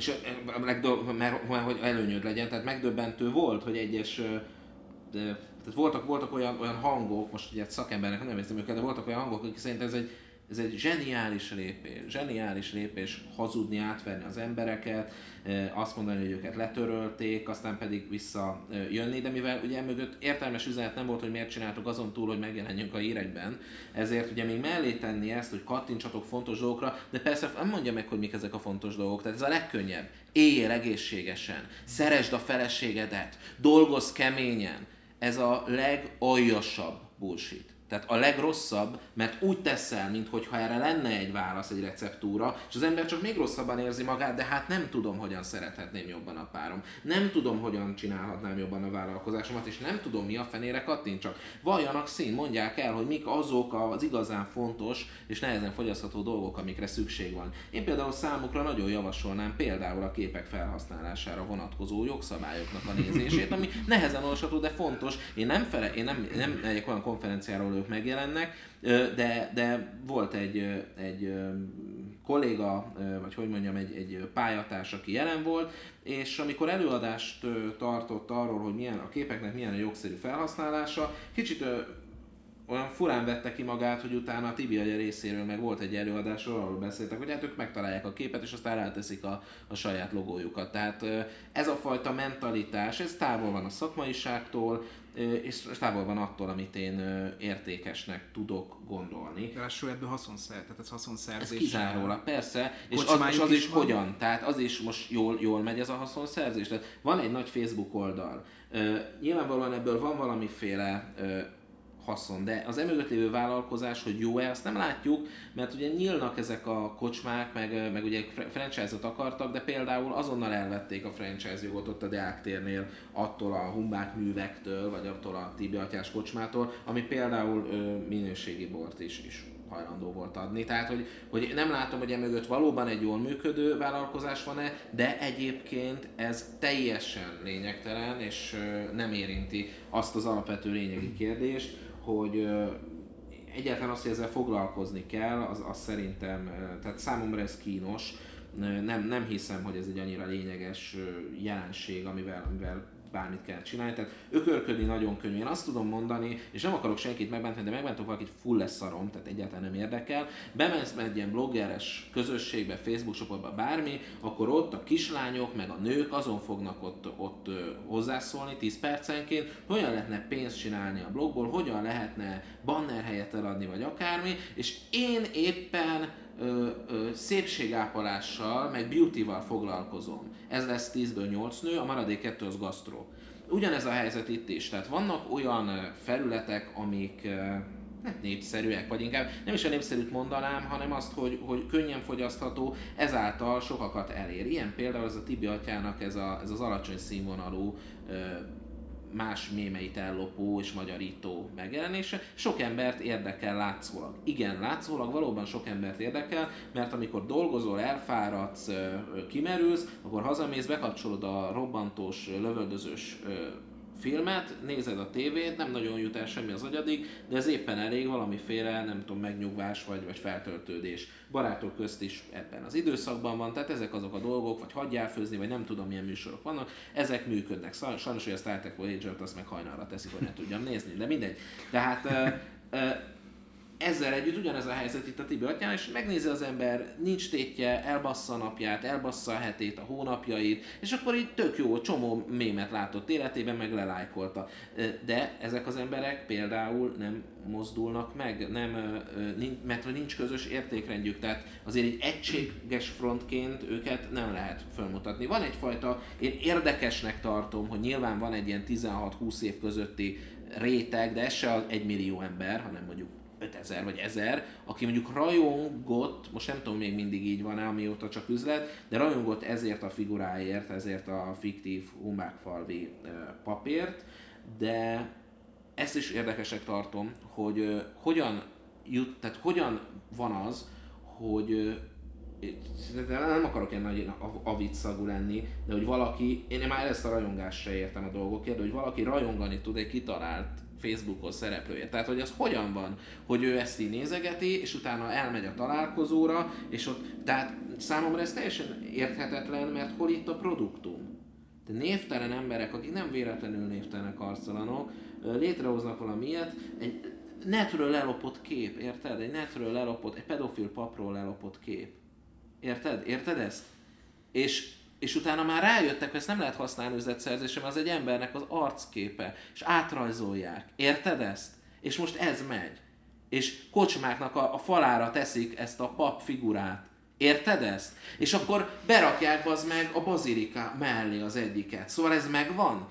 és mert, mert, hogy előnyöd legyen, tehát megdöbbentő volt, hogy egyes de, tehát voltak, voltak olyan, olyan hangok, most ugye szakembernek nem neveztem őket, de voltak olyan hangok, akik szerint ez egy, ez egy zseniális lépés, zseniális lépés hazudni, átverni az embereket, azt mondani, hogy őket letörölték, aztán pedig visszajönni, de mivel ugye mögött értelmes üzenet nem volt, hogy miért csináltuk azon túl, hogy megjelenjünk a hírekben, ezért ugye még mellé tenni ezt, hogy kattintsatok fontos dolgokra, de persze nem mondja meg, hogy mik ezek a fontos dolgok, tehát ez a legkönnyebb. Éljél egészségesen, szeresd a feleségedet, dolgozz keményen, ez a legaljasabb bullshit. Tehát a legrosszabb, mert úgy teszel, mintha erre lenne egy válasz, egy receptúra, és az ember csak még rosszabban érzi magát, de hát nem tudom, hogyan szerethetném jobban a párom. Nem tudom, hogyan csinálhatnám jobban a vállalkozásomat, és nem tudom, mi a fenére kattintsak. Valljanak szín, mondják el, hogy mik azok az igazán fontos és nehezen fogyasztható dolgok, amikre szükség van. Én például számukra nagyon javasolnám például a képek felhasználására vonatkozó jogszabályoknak a nézését, ami nehezen olvasható, de fontos. Én nem, fele, én nem, nem megyek olyan konferenciáról, ők megjelennek, de, de volt egy, egy kolléga, vagy hogy mondjam, egy, egy pályatárs, aki jelen volt, és amikor előadást tartott arról, hogy milyen a képeknek milyen a jogszerű felhasználása, kicsit olyan furán vette ki magát, hogy utána a Tibi agya részéről meg volt egy előadásról, arról beszéltek, hogy hát ők megtalálják a képet, és aztán ráteszik a, a saját logójukat. Tehát ez a fajta mentalitás, ez távol van a szakmaiságtól, és távol van attól, amit én értékesnek tudok gondolni. Ráadásul ebből haszonszer, tehát ez haszonszerzés. Ez kizárólag, persze, és az, és az is, is hogyan, tehát az is most jól, jól megy ez a haszonszerzés. Tehát van egy nagy Facebook oldal, nyilvánvalóan ebből van valamiféle haszon. De az emögött lévő vállalkozás, hogy jó-e, azt nem látjuk, mert ugye nyílnak ezek a kocsmák, meg, meg ugye franchise-ot akartak, de például azonnal elvették a franchise jogot ott a Deák térnél attól a humbák művektől, vagy attól a Tibi atyás kocsmától, ami például ö, minőségi bort is, is hajlandó volt adni. Tehát, hogy, hogy nem látom, hogy emögött valóban egy jól működő vállalkozás van-e, de egyébként ez teljesen lényegtelen, és nem érinti azt az alapvető lényegi kérdést, hogy egyáltalán azt, hogy ezzel foglalkozni kell, az, az szerintem, tehát számomra ez kínos, nem, nem hiszem, hogy ez egy annyira lényeges jelenség, amivel, amivel bármit kell csinálni. Tehát ökörködni nagyon könnyű. Én azt tudom mondani, és nem akarok senkit megbántani, de megbántok valakit, full lesz szarom, tehát egyáltalán nem érdekel. Bemensz egy ilyen bloggeres közösségbe, Facebook csoportba, bármi, akkor ott a kislányok, meg a nők azon fognak ott, ott hozzászólni 10 percenként, hogyan lehetne pénzt csinálni a blogból, hogyan lehetne banner helyet eladni, vagy akármi, és én éppen ö, ö, szépségápolással, meg beauty-val foglalkozom. Ez lesz 10-ből 8 nő, a maradék 2 az gasztró. Ugyanez a helyzet itt is, tehát vannak olyan felületek, amik nem népszerűek, vagy inkább nem is a népszerűt mondanám, hanem azt, hogy, hogy könnyen fogyasztható, ezáltal sokakat elér. Ilyen például ez a Tibi atyának ez, a, ez az alacsony színvonalú más mémeit ellopó és magyarító megjelenése sok embert érdekel látszólag. Igen, látszólag valóban sok embert érdekel, mert amikor dolgozol, elfáradsz, kimerülsz, akkor hazamész, bekapcsolod a robbantós, lövöldözős filmet, nézed a tévét, nem nagyon jut el semmi az agyadig, de ez éppen elég valamiféle, nem tudom, megnyugvás vagy, vagy feltöltődés. Barátok közt is ebben az időszakban van, tehát ezek azok a dolgok, vagy hagyjál főzni, vagy nem tudom milyen műsorok vannak, ezek működnek. Sajnos, hogy a Star Trek Voyager-t azt meg hajnalra teszik, hogy ne tudjam nézni, de mindegy. Tehát ezzel együtt ugyanez a helyzet itt a Tibi atyán, és megnézi az ember, nincs tétje, elbassza a napját, elbassza a hetét, a hónapjait, és akkor így tök jó, csomó mémet látott életében, meg lelájkolta. De ezek az emberek például nem mozdulnak meg, nem, mert hogy nincs közös értékrendjük, tehát azért egy egységes frontként őket nem lehet felmutatni. Van egyfajta, én érdekesnek tartom, hogy nyilván van egy ilyen 16-20 év közötti réteg, de ez se az egy millió ember, hanem mondjuk 5000 vagy 1000, aki mondjuk rajongott, most nem tudom még mindig így van-e, amióta csak üzlet, de rajongott ezért a figuráért, ezért a fiktív humákfalvi papírt, de ezt is érdekesek tartom, hogy hogyan jut, tehát hogyan van az, hogy nem akarok ilyen nagy avicszagú lenni, de hogy valaki, én már ezt a rajongást se értem a dolgokért, de hogy valaki rajongani tud egy kitalált Facebookon szereplője. Tehát, hogy az hogyan van, hogy ő ezt így nézegeti, és utána elmegy a találkozóra, és ott, tehát számomra ez teljesen érthetetlen, mert hol itt a produktum? De névtelen emberek, akik nem véletlenül névtelenek arcolanok, létrehoznak valamilyet, egy netről lelopott kép, érted? Egy netről lelopott, egy pedofil papról lelopott kép. Érted? Érted ezt? És és utána már rájöttek, hogy ezt nem lehet használni üzletszerzésre, mert az egy embernek az arcképe, és átrajzolják. Érted ezt? És most ez megy. És kocsmáknak a, a falára teszik ezt a pap figurát. Érted ezt? És akkor berakják az meg a bazilika mellé az egyiket. Szóval ez megvan.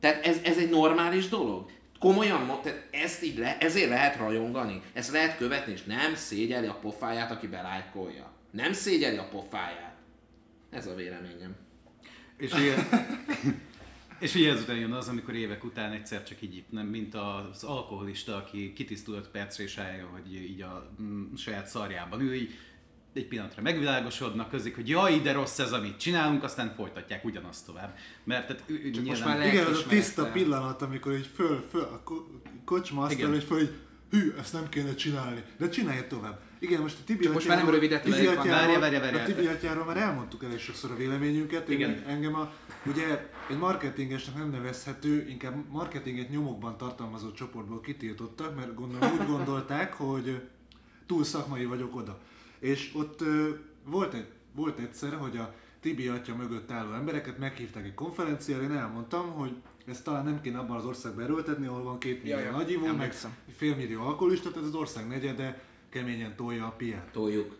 Tehát ez, ez egy normális dolog. Komolyan, tehát ezt így le, ezért lehet rajongani, ezt lehet követni, és nem szégyeli a pofáját, aki belájkolja. Nem szégyeli a pofáját. Ez a véleményem. És ugye, és ugye ezután jön az, amikor évek után egyszer csak így, nem, mint az alkoholista, aki kitisztul 5 percre és állja, hogy így a mm, saját szarjában így egy pillanatra megvilágosodnak, közik, hogy jaj, de rossz ez, amit csinálunk, aztán folytatják ugyanazt tovább. Mert tehát, ő, Csak nyilván... most már Igen, az a tiszta pillanat, amikor egy föl, föl a kocsma azt hogy föl, hogy hű, ezt nem kéne csinálni, de csinálja tovább. Igen, most a Tibi Csak most már nem rövidet várja, várja, várja. A Tibi atyáról már elmondtuk elég sokszor a véleményünket. Igen. Engem a, ugye egy marketingesnek nem nevezhető, inkább marketinget nyomokban tartalmazó csoportból kitiltottak, mert gondolom úgy gondolták, hogy túl szakmai vagyok oda. És ott volt, egy, volt egyszer, hogy a Tibi atya mögött álló embereket meghívták egy konferenciára, én elmondtam, hogy ezt talán nem kéne abban az országban erőltetni, ahol van két millió ja, nagyivó, meg fél millió alkoholista, tehát az ország negyede keményen tolja a piát. Toljuk.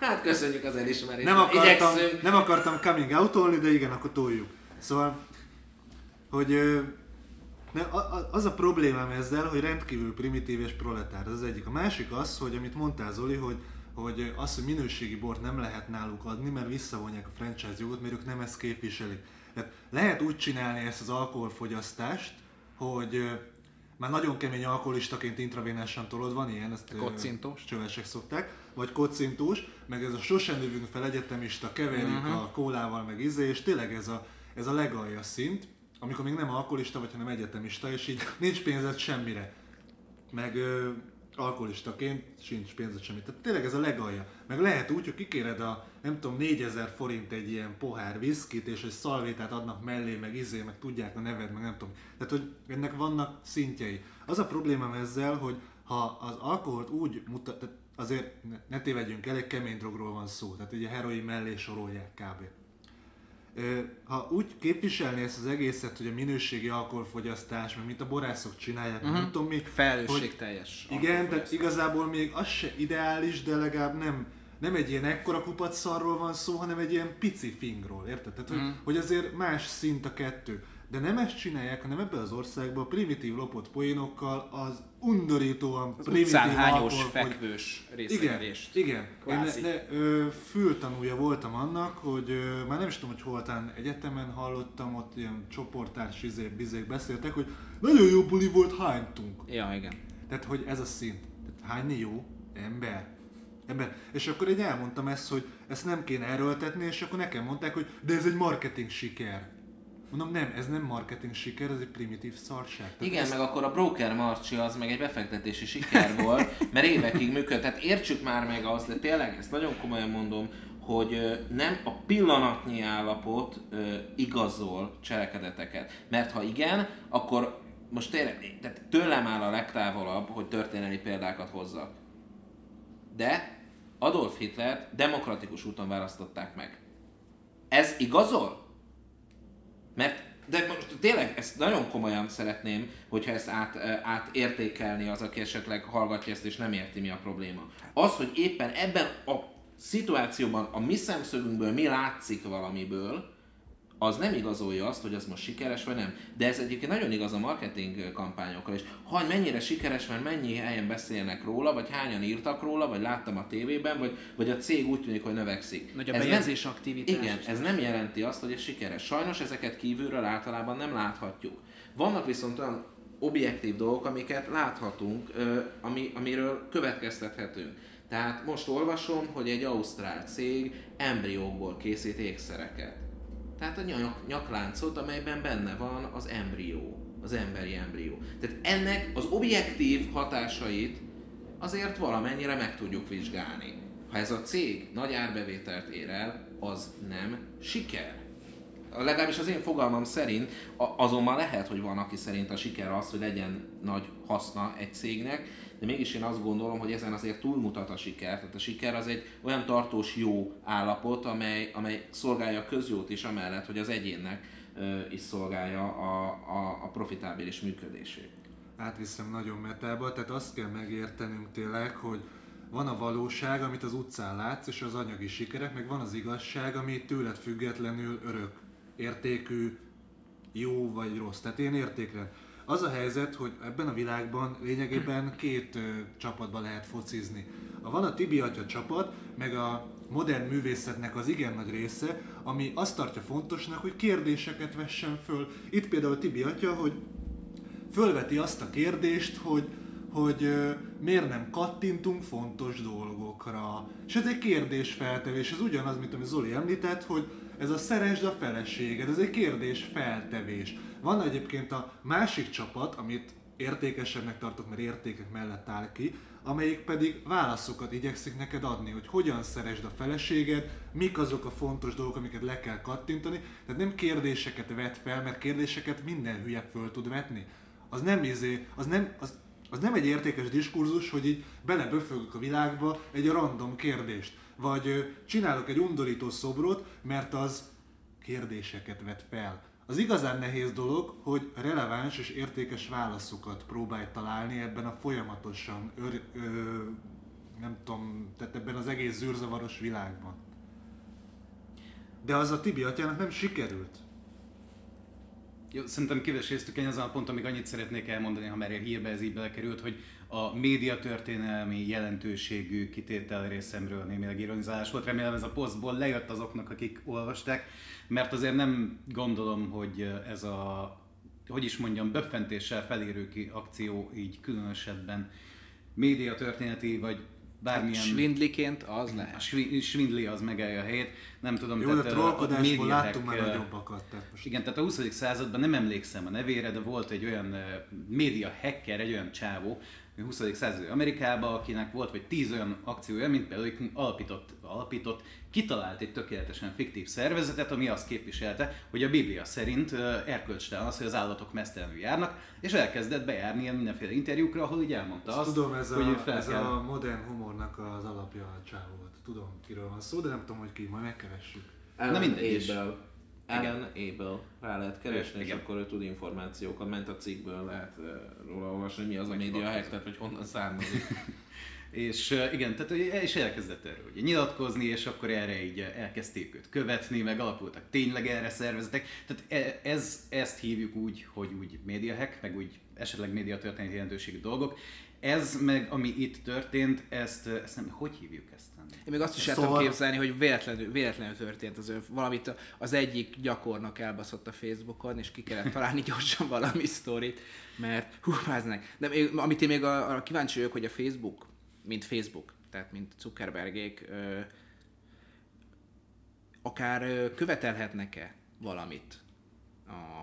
hát köszönjük az elismerést. Nem akartam, nem akartam coming out de igen, akkor toljuk. Szóval, hogy ne, az a problémám ezzel, hogy rendkívül primitív és proletár, ez az egyik. A másik az, hogy amit mondtál Zoli, hogy, hogy az, hogy minőségi bort nem lehet náluk adni, mert visszavonják a franchise jogot, mert ők nem ezt képviselik. Tehát lehet úgy csinálni ezt az alkoholfogyasztást, hogy már nagyon kemény alkoholistaként intravénásan tolod, van ilyen, ezt kocintós. csövesek szokták, vagy kocintós, meg ez a sosem növünk fel egyetemista, keverik uh-huh. a kólával, meg izé, és tényleg ez a, ez a legalja szint, amikor még nem alkoholista vagy, hanem egyetemista, és így nincs pénzed semmire. Meg alkoholistaként sincs pénzed semmit. Tehát tényleg ez a legalja. Meg lehet úgy, hogy kikéred a, nem tudom, 4000 forint egy ilyen pohár viszkit, és egy szalvétát adnak mellé, meg izé, meg tudják a neved, meg nem tudom. Tehát, hogy ennek vannak szintjei. Az a problémám ezzel, hogy ha az alkoholt úgy mutat, azért ne, ne tévedjünk el, egy kemény drogról van szó, tehát ugye heroin mellé sorolják kb. Ha úgy képviselni ezt az egészet, hogy a minőségi alkoholfogyasztás, meg mint a borászok csinálják, uh-huh. nem tudom mi, hogy Felelősségteljes. igen, de igazából még az se ideális, de legalább nem, nem egy ilyen ekkora kupac szarról van szó, hanem egy ilyen pici fingról, érted? Tehát, hogy, Mhm. hogy azért más szint a kettő. De nem ezt csinálják, hanem ebben az országban primitív lopott poénokkal az undorítóan Az primitív hányos, fekvős igen, részegelést. igen. Én Kvázi. ne, ne, ö, fültanúja voltam annak, hogy ö, már nem is tudom, hogy hol talán egyetemen hallottam, ott ilyen csoportárs izék, bizék beszéltek, hogy nagyon jó buli volt, hánytunk. Ja, igen. Tehát, hogy ez a szint. Tehát hányni jó ember. Ember. És akkor én elmondtam ezt, hogy ezt nem kéne erőltetni, és akkor nekem mondták, hogy de ez egy marketing siker. Mondom, nem, ez nem marketing siker, ez egy primitív szarság. Tehát Igen, ezt- meg akkor a broker marcsi az meg egy befektetési siker volt, mert évekig működött. Tehát értsük már meg azt, de tényleg ezt nagyon komolyan mondom, hogy nem a pillanatnyi állapot igazol cselekedeteket. Mert ha igen, akkor most tényleg, tehát tőlem áll a legtávolabb, hogy történelmi példákat hozzak. De Adolf Hitler demokratikus úton választották meg. Ez igazol? Mert de most tényleg ezt nagyon komolyan szeretném, hogyha ezt át, átértékelni az, aki esetleg hallgatja ezt és nem érti mi a probléma. Az, hogy éppen ebben a szituációban a mi szemszögünkből mi látszik valamiből, az nem igazolja azt, hogy az most sikeres vagy nem. De ez egyébként nagyon igaz a marketing kampányokkal is. Ha mennyire sikeres, mert mennyi helyen beszélnek róla, vagy hányan írtak róla, vagy láttam a tévében, vagy, vagy a cég úgy tűnik, hogy növekszik. Nagy a Ez nem- bejegyzés aktivitás. Igen, ez nem jelenti azt, hogy ez sikeres. Sajnos ezeket kívülről általában nem láthatjuk. Vannak viszont olyan objektív dolgok, amiket láthatunk, ami, amiről következtethetünk. Tehát most olvasom, hogy egy ausztrál cég embriókból készít ékszereket. Tehát a nyak, nyakláncot, amelyben benne van az embrió, az emberi embrió. Tehát ennek az objektív hatásait azért valamennyire meg tudjuk vizsgálni. Ha ez a cég nagy árbevételt ér el, az nem siker. Legalábbis az én fogalmam szerint, azonban lehet, hogy van, aki szerint a siker az, hogy legyen nagy haszna egy cégnek, de mégis én azt gondolom, hogy ezen azért túlmutat a siker. Tehát a siker az egy olyan tartós jó állapot, amely, amely szolgálja a közjót is, amellett, hogy az egyénnek is szolgálja a, a, a profitábilis működését. átviszem nagyon metába, tehát azt kell megértenünk tényleg, hogy van a valóság, amit az utcán látsz, és az anyagi sikerek, meg van az igazság, ami tőled függetlenül örök értékű, jó vagy rossz. Tehát én értéklen. Az a helyzet, hogy ebben a világban lényegében két ö, csapatban lehet focizni. A van a Tibi Atya csapat, meg a modern művészetnek az igen nagy része, ami azt tartja fontosnak, hogy kérdéseket vessen föl. Itt például Tibi Atya, hogy fölveti azt a kérdést, hogy, hogy ö, miért nem kattintunk fontos dolgokra. És ez egy kérdésfeltevés, ez ugyanaz, mint amit Zoli említett, hogy ez a szeresd a feleséged, ez egy kérdésfeltevés. Van egyébként a másik csapat, amit értékesebbnek tartok, mert értékek mellett áll ki, amelyik pedig válaszokat igyekszik neked adni, hogy hogyan szeresd a feleséged, mik azok a fontos dolgok, amiket le kell kattintani. Tehát nem kérdéseket vet fel, mert kérdéseket minden hülye föl tud vetni. Az nem izé, az nem, az, az nem egy értékes diskurzus, hogy így beleböfögök a világba egy random kérdést. Vagy csinálok egy undorító szobrot, mert az kérdéseket vet fel. Az igazán nehéz dolog, hogy releváns és értékes válaszokat próbálj találni ebben a folyamatosan, ör, ö, nem tudom, tehát ebben az egész zűrzavaros világban. De az a Tibi atyának nem sikerült. Jó, szerintem kiveséztük én ezen a ponton, még annyit szeretnék elmondani, ha már a hírbe ez így belekerült, hogy a média történelmi jelentőségű kitétel részemről némileg ironizálás volt. Remélem ez a posztból lejött azoknak, akik olvasták, mert azért nem gondolom, hogy ez a, hogy is mondjam, böffentéssel felérő ki akció így különösebben média történeti, vagy bármilyen... Svindliként az a lehet. svi- Svindli az megállja a helyét, nem tudom, Jó, tehát, a trollkodásból médiahack, láttunk már nagyobbakat. Tehát most igen, tehát a 20. században nem emlékszem a nevére, de volt egy olyan média hacker, egy olyan csávó, 20. századi Amerikába, akinek volt vagy 10 olyan akciója, mint például alapított, alapított, kitalált egy tökéletesen fiktív szervezetet, ami azt képviselte, hogy a Biblia szerint erkölcstelen az, hogy az állatok mesztelenül járnak, és elkezdett bejárni ilyen mindenféle interjúkra, ahol így elmondta azt, tudom, ez, hogy a, fel ez kell... a modern humornak az alapja a csávó volt. Tudom, kiről van szó, de nem tudom, hogy ki, majd megkeressük. Alan mindegy is. Abel. Alan Abel. Rá lehet keresni, és Igen. akkor ő tud információkat, ment a cikkből lehet uh, róla olvasni, mi az a média hack, tehát hogy honnan származik. És uh, igen, tehát és elkezdett erről ugye, nyilatkozni, és akkor erre így uh, elkezdték őt követni, meg alapultak tényleg erre szervezetek. Tehát ez, ezt hívjuk úgy, hogy úgy médiahack, meg úgy esetleg média történeti jelentőségű dolgok. Ez meg, ami itt történt, ezt, ezt nem, hogy hívjuk ezt? Én még azt is el Szóval- tudom képzelni, hogy véletlenül, véletlenül történt az ön, valamit az egyik gyakornok elbaszott a Facebookon, és ki kellett találni gyorsan valami sztorit, mert hú, báznek. De még, amit én még a- arra kíváncsi vagyok, hogy a Facebook, mint Facebook, tehát mint Zuckerbergék, ö, akár ö, követelhetnek-e valamit a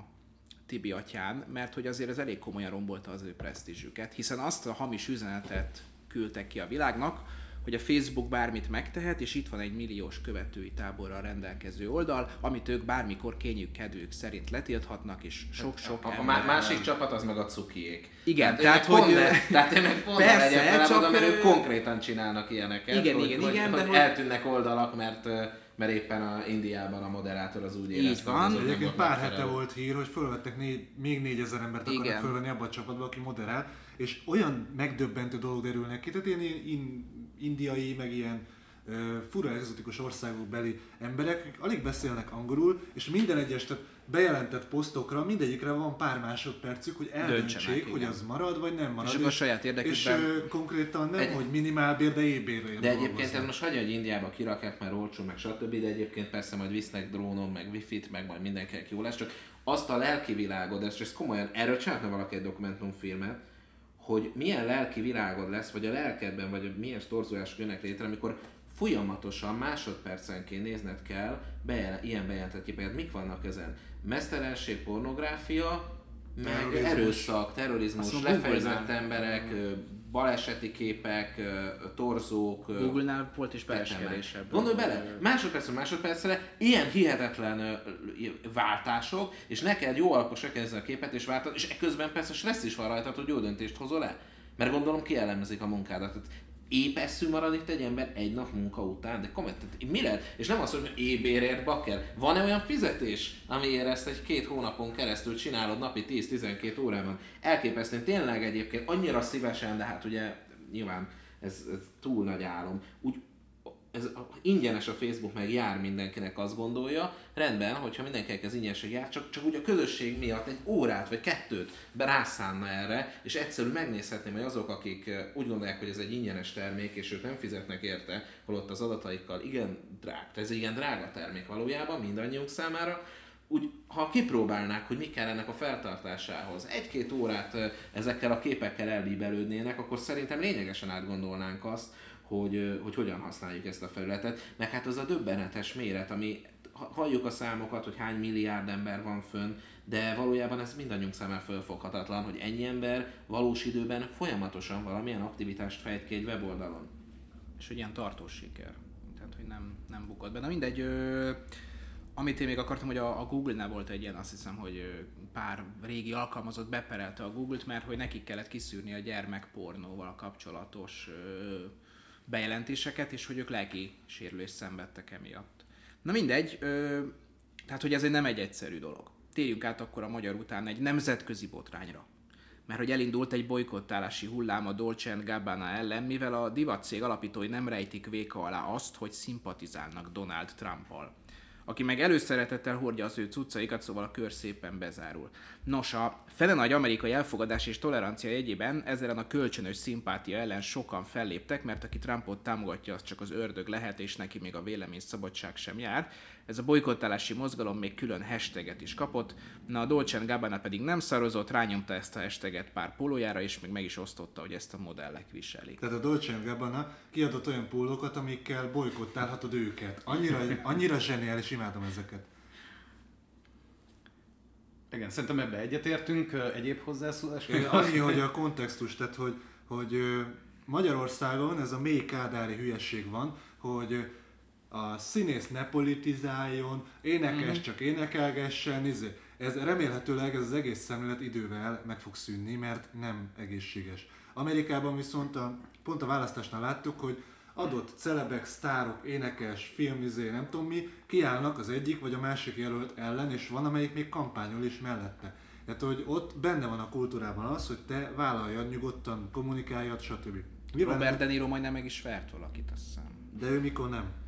Tibi atyán, mert hogy azért ez elég komolyan rombolta az ő presztízsüket, hiszen azt a hamis üzenetet küldtek ki a világnak, hogy a Facebook bármit megtehet, és itt van egy milliós követői táborral rendelkező oldal, amit ők bármikor kényük kedvük szerint letilthatnak, és sok-sok A, a ember másik csapat az meg a cukiék. Igen, tehát, tehát, én meg hogy- pont ne, tehát én meg pont Persze, ne csak, oda, mert ők konkrétan csinálnak ilyeneket. Igen, hogy, igen, hogy, igen, de hogy hogy- eltűnnek oldalak, mert mert éppen a Indiában a moderátor az úgy Így érezte, van. nem Egyébként pár hete volt hír, hogy fölvettek négy, még négyezer embert akarnak Igen. fölvenni abba a csapatba, aki moderál, és olyan megdöbbentő dolgok derülnek ki, tehát ilyen in, indiai, meg ilyen ö, fura egzotikus országok beli emberek, akik alig beszélnek angolul, és minden egyes tehát bejelentett posztokra, mindegyikre van pár másodpercük, hogy eldöntsék, hogy igen. az marad, vagy nem marad. És akkor a saját És érdekükben- ö, konkrétan nem, Egy- hogy minimálbér, de ébérre De egyébként ez most hagyja, hogy Indiába kirakják, mert olcsó, meg stb. De egyébként persze majd visznek drónon, meg wifi-t, meg majd mindenkinek jó lesz. Csak azt a lelki világod, ezt, ezt komolyan, erről csinálna valaki egy dokumentumfilmet, hogy milyen lelki világod lesz, vagy a lelkedben, vagy milyen torzulások jönnek létre, amikor folyamatosan másodpercenként nézned kell bejel, ilyen bejelentett képeket. Mik vannak ezen? Mesztelenség, pornográfia, meg Terrorizmus. erőszak, terrorizmus, lefejezett emberek, baleseti képek, torzók, Google-nál volt is ebből. Gondolj bele, másodpercről másodpercre ilyen hihetetlen váltások, és neked jó alapos elkezdeni a képet és váltani, és ekközben persze stressz is van rajtad, hogy jó döntést hozol-e. Mert gondolom kielemezik a munkádat. Tehát épp eszű marad itt egy ember egy nap munka után, de komment, tehát mi lehet? És nem mondom, hogy ébérért bakker. Van-e olyan fizetés, amiért ezt egy két hónapon keresztül csinálod napi 10-12 órában? Elképesztően tényleg egyébként annyira szívesen, de hát ugye nyilván ez, ez túl nagy álom. Úgy ez ingyenes a Facebook, meg jár mindenkinek, azt gondolja, rendben, hogyha mindenkinek ez ingyenesen jár, csak, csak úgy a közösség miatt egy órát vagy kettőt rászánna erre, és egyszerűen megnézhetném, hogy azok, akik úgy gondolják, hogy ez egy ingyenes termék, és ők nem fizetnek érte, holott az adataikkal igen drága, ez egy igen drága termék valójában mindannyiunk számára, úgy, ha kipróbálnák, hogy mi kell ennek a feltartásához, egy-két órát ezekkel a képekkel ellíbelődnének, akkor szerintem lényegesen átgondolnánk azt, hogy, hogy hogyan használjuk ezt a felületet, meg hát az a döbbenetes méret, ami ha- halljuk a számokat, hogy hány milliárd ember van fönn, de valójában ez mindannyiunk számára fölfoghatatlan, hogy ennyi ember valós időben folyamatosan valamilyen aktivitást fejt ki egy weboldalon. és hogy ilyen tartós siker. Tehát, hogy nem, nem bukott be. Mindegy, ö, amit én még akartam, hogy a, a Google-nál volt egy ilyen, azt hiszem, hogy pár régi alkalmazott beperelte a Google-t, mert hogy nekik kellett kiszűrni a gyermekpornóval kapcsolatos ö, bejelentéseket, és hogy ők lelki sérülést szenvedtek emiatt. Na mindegy, ö, tehát hogy ez egy nem egy egyszerű dolog. Térjünk át akkor a magyar után egy nemzetközi botrányra mert hogy elindult egy bolykottálási hullám a Dolce Gabbana ellen, mivel a divatcég alapítói nem rejtik véka alá azt, hogy szimpatizálnak Donald Trumpal aki meg előszeretettel hordja az ő cuccaikat, szóval a kör szépen bezárul. Nos, a fele nagy amerikai elfogadás és tolerancia jegyében ezzel a kölcsönös szimpátia ellen sokan felléptek, mert aki Trumpot támogatja, az csak az ördög lehet, és neki még a vélemény szabadság sem jár. Ez a bolykottálási mozgalom még külön hashtaget is kapott, na a Dolce Gabbana pedig nem szarozott, rányomta ezt a hashtaget pár pólójára, és még meg is osztotta, hogy ezt a modellek viselik. Tehát a Dolce Gabbana kiadott olyan pólókat, amikkel bolykottálhatod őket. Annyira, annyira zseniális, imádom ezeket. Igen, szerintem ebbe egyetértünk. Egyéb hozzászólás? Annyi, hogy a kontextus, tehát hogy, hogy Magyarországon ez a mély kádári hülyeség van, hogy a színész ne politizáljon, énekes mm. csak énekelgessen, izé. ez remélhetőleg ez az egész szemlélet idővel meg fog szűnni, mert nem egészséges. Amerikában viszont a, pont a választásnál láttuk, hogy adott celebek, sztárok, énekes, filmizé, nem tudom mi, kiállnak az egyik vagy a másik jelölt ellen, és van amelyik még kampányol is mellette. Tehát, hogy ott benne van a kultúrában az, hogy te vállaljad nyugodtan, kommunikáljad, stb. Nyilván Robert De Niro majdnem meg is vert valakit, azt hiszem. De ő mikor nem?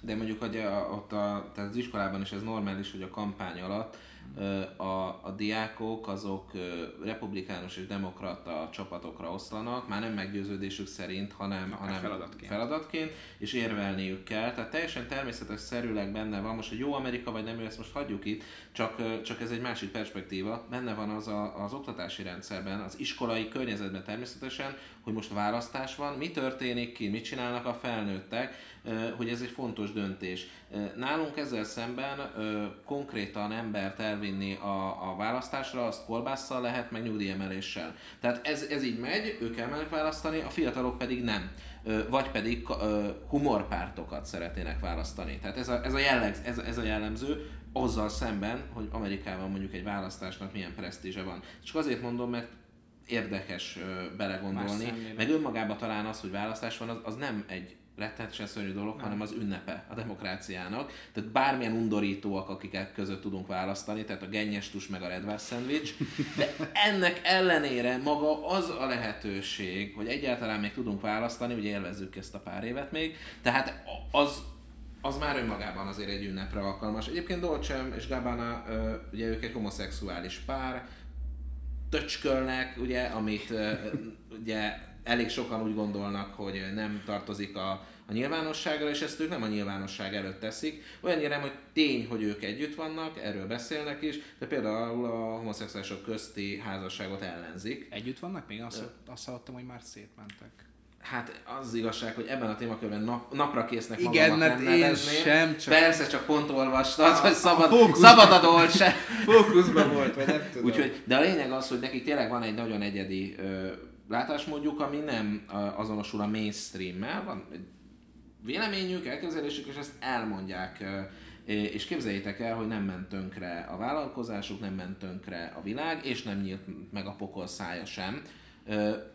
De mondjuk hogy a, ott a, tehát az iskolában is ez normális, hogy a kampány alatt a, a diákok azok republikánus és demokrata csapatokra oszlanak, már nem meggyőződésük szerint, hanem, hanem feladatként. feladatként, és érvelniük kell. Tehát teljesen természetes szerűleg benne van, most hogy jó Amerika vagy nem jó, ezt most hagyjuk itt, csak, csak ez egy másik perspektíva. Benne van az a, az oktatási rendszerben, az iskolai környezetben természetesen, hogy most választás van, mi történik ki, mit csinálnak a felnőttek, hogy ez egy fontos döntés. Nálunk ezzel szemben konkrétan embert elvinni a, a választásra, azt kolbásszal lehet, meg nyugdíjemeléssel. Tehát ez, ez így megy, ők elmennek választani, a fiatalok pedig nem. Vagy pedig humorpártokat szeretnének választani. Tehát ez a, ez a, jelleg, ez, ez a jellemző, azzal szemben, hogy Amerikában mondjuk egy választásnak milyen presztízse van. Csak azért mondom, mert érdekes belegondolni, meg önmagában talán az, hogy választás van, az, az nem egy rettenetesen szörnyű dolog, nem. hanem az ünnepe a demokráciának. Tehát bármilyen undorítóak, akik között tudunk választani, tehát a gennyes tus meg a redvász szendvics, de ennek ellenére maga az a lehetőség, hogy egyáltalán még tudunk választani, ugye élvezzük ezt a pár évet még, tehát az, az már önmagában azért egy ünnepre alkalmas. Egyébként Dolce és Gabbana, ugye ők egy homoszexuális pár, töcskölnek, ugye, amit ugye elég sokan úgy gondolnak, hogy nem tartozik a, a nyilvánosságra, és ezt ők nem a nyilvánosság előtt teszik. Olyannyira hogy tény, hogy ők együtt vannak, erről beszélnek is, de például a homoszexuálisok közti házasságot ellenzik. Együtt vannak még? Azt, azt hallottam, hogy már szétmentek. Hát az, az igazság, hogy ebben a témakörben nap, napra késznek Igen, mert nem én nevezném. sem, csak- Persze, csak pont olvastad, hogy szabad, a dolce. Fókuszban volt, vagy nem tudom. Úgyhogy, de a lényeg az, hogy nekik tényleg van egy nagyon egyedi ö, látásmódjuk, ami nem azonosul a mainstream-mel, van egy véleményük, elképzelésük, és ezt elmondják. és képzeljétek el, hogy nem ment tönkre a vállalkozásuk, nem ment tönkre a világ, és nem nyílt meg a pokol szája sem.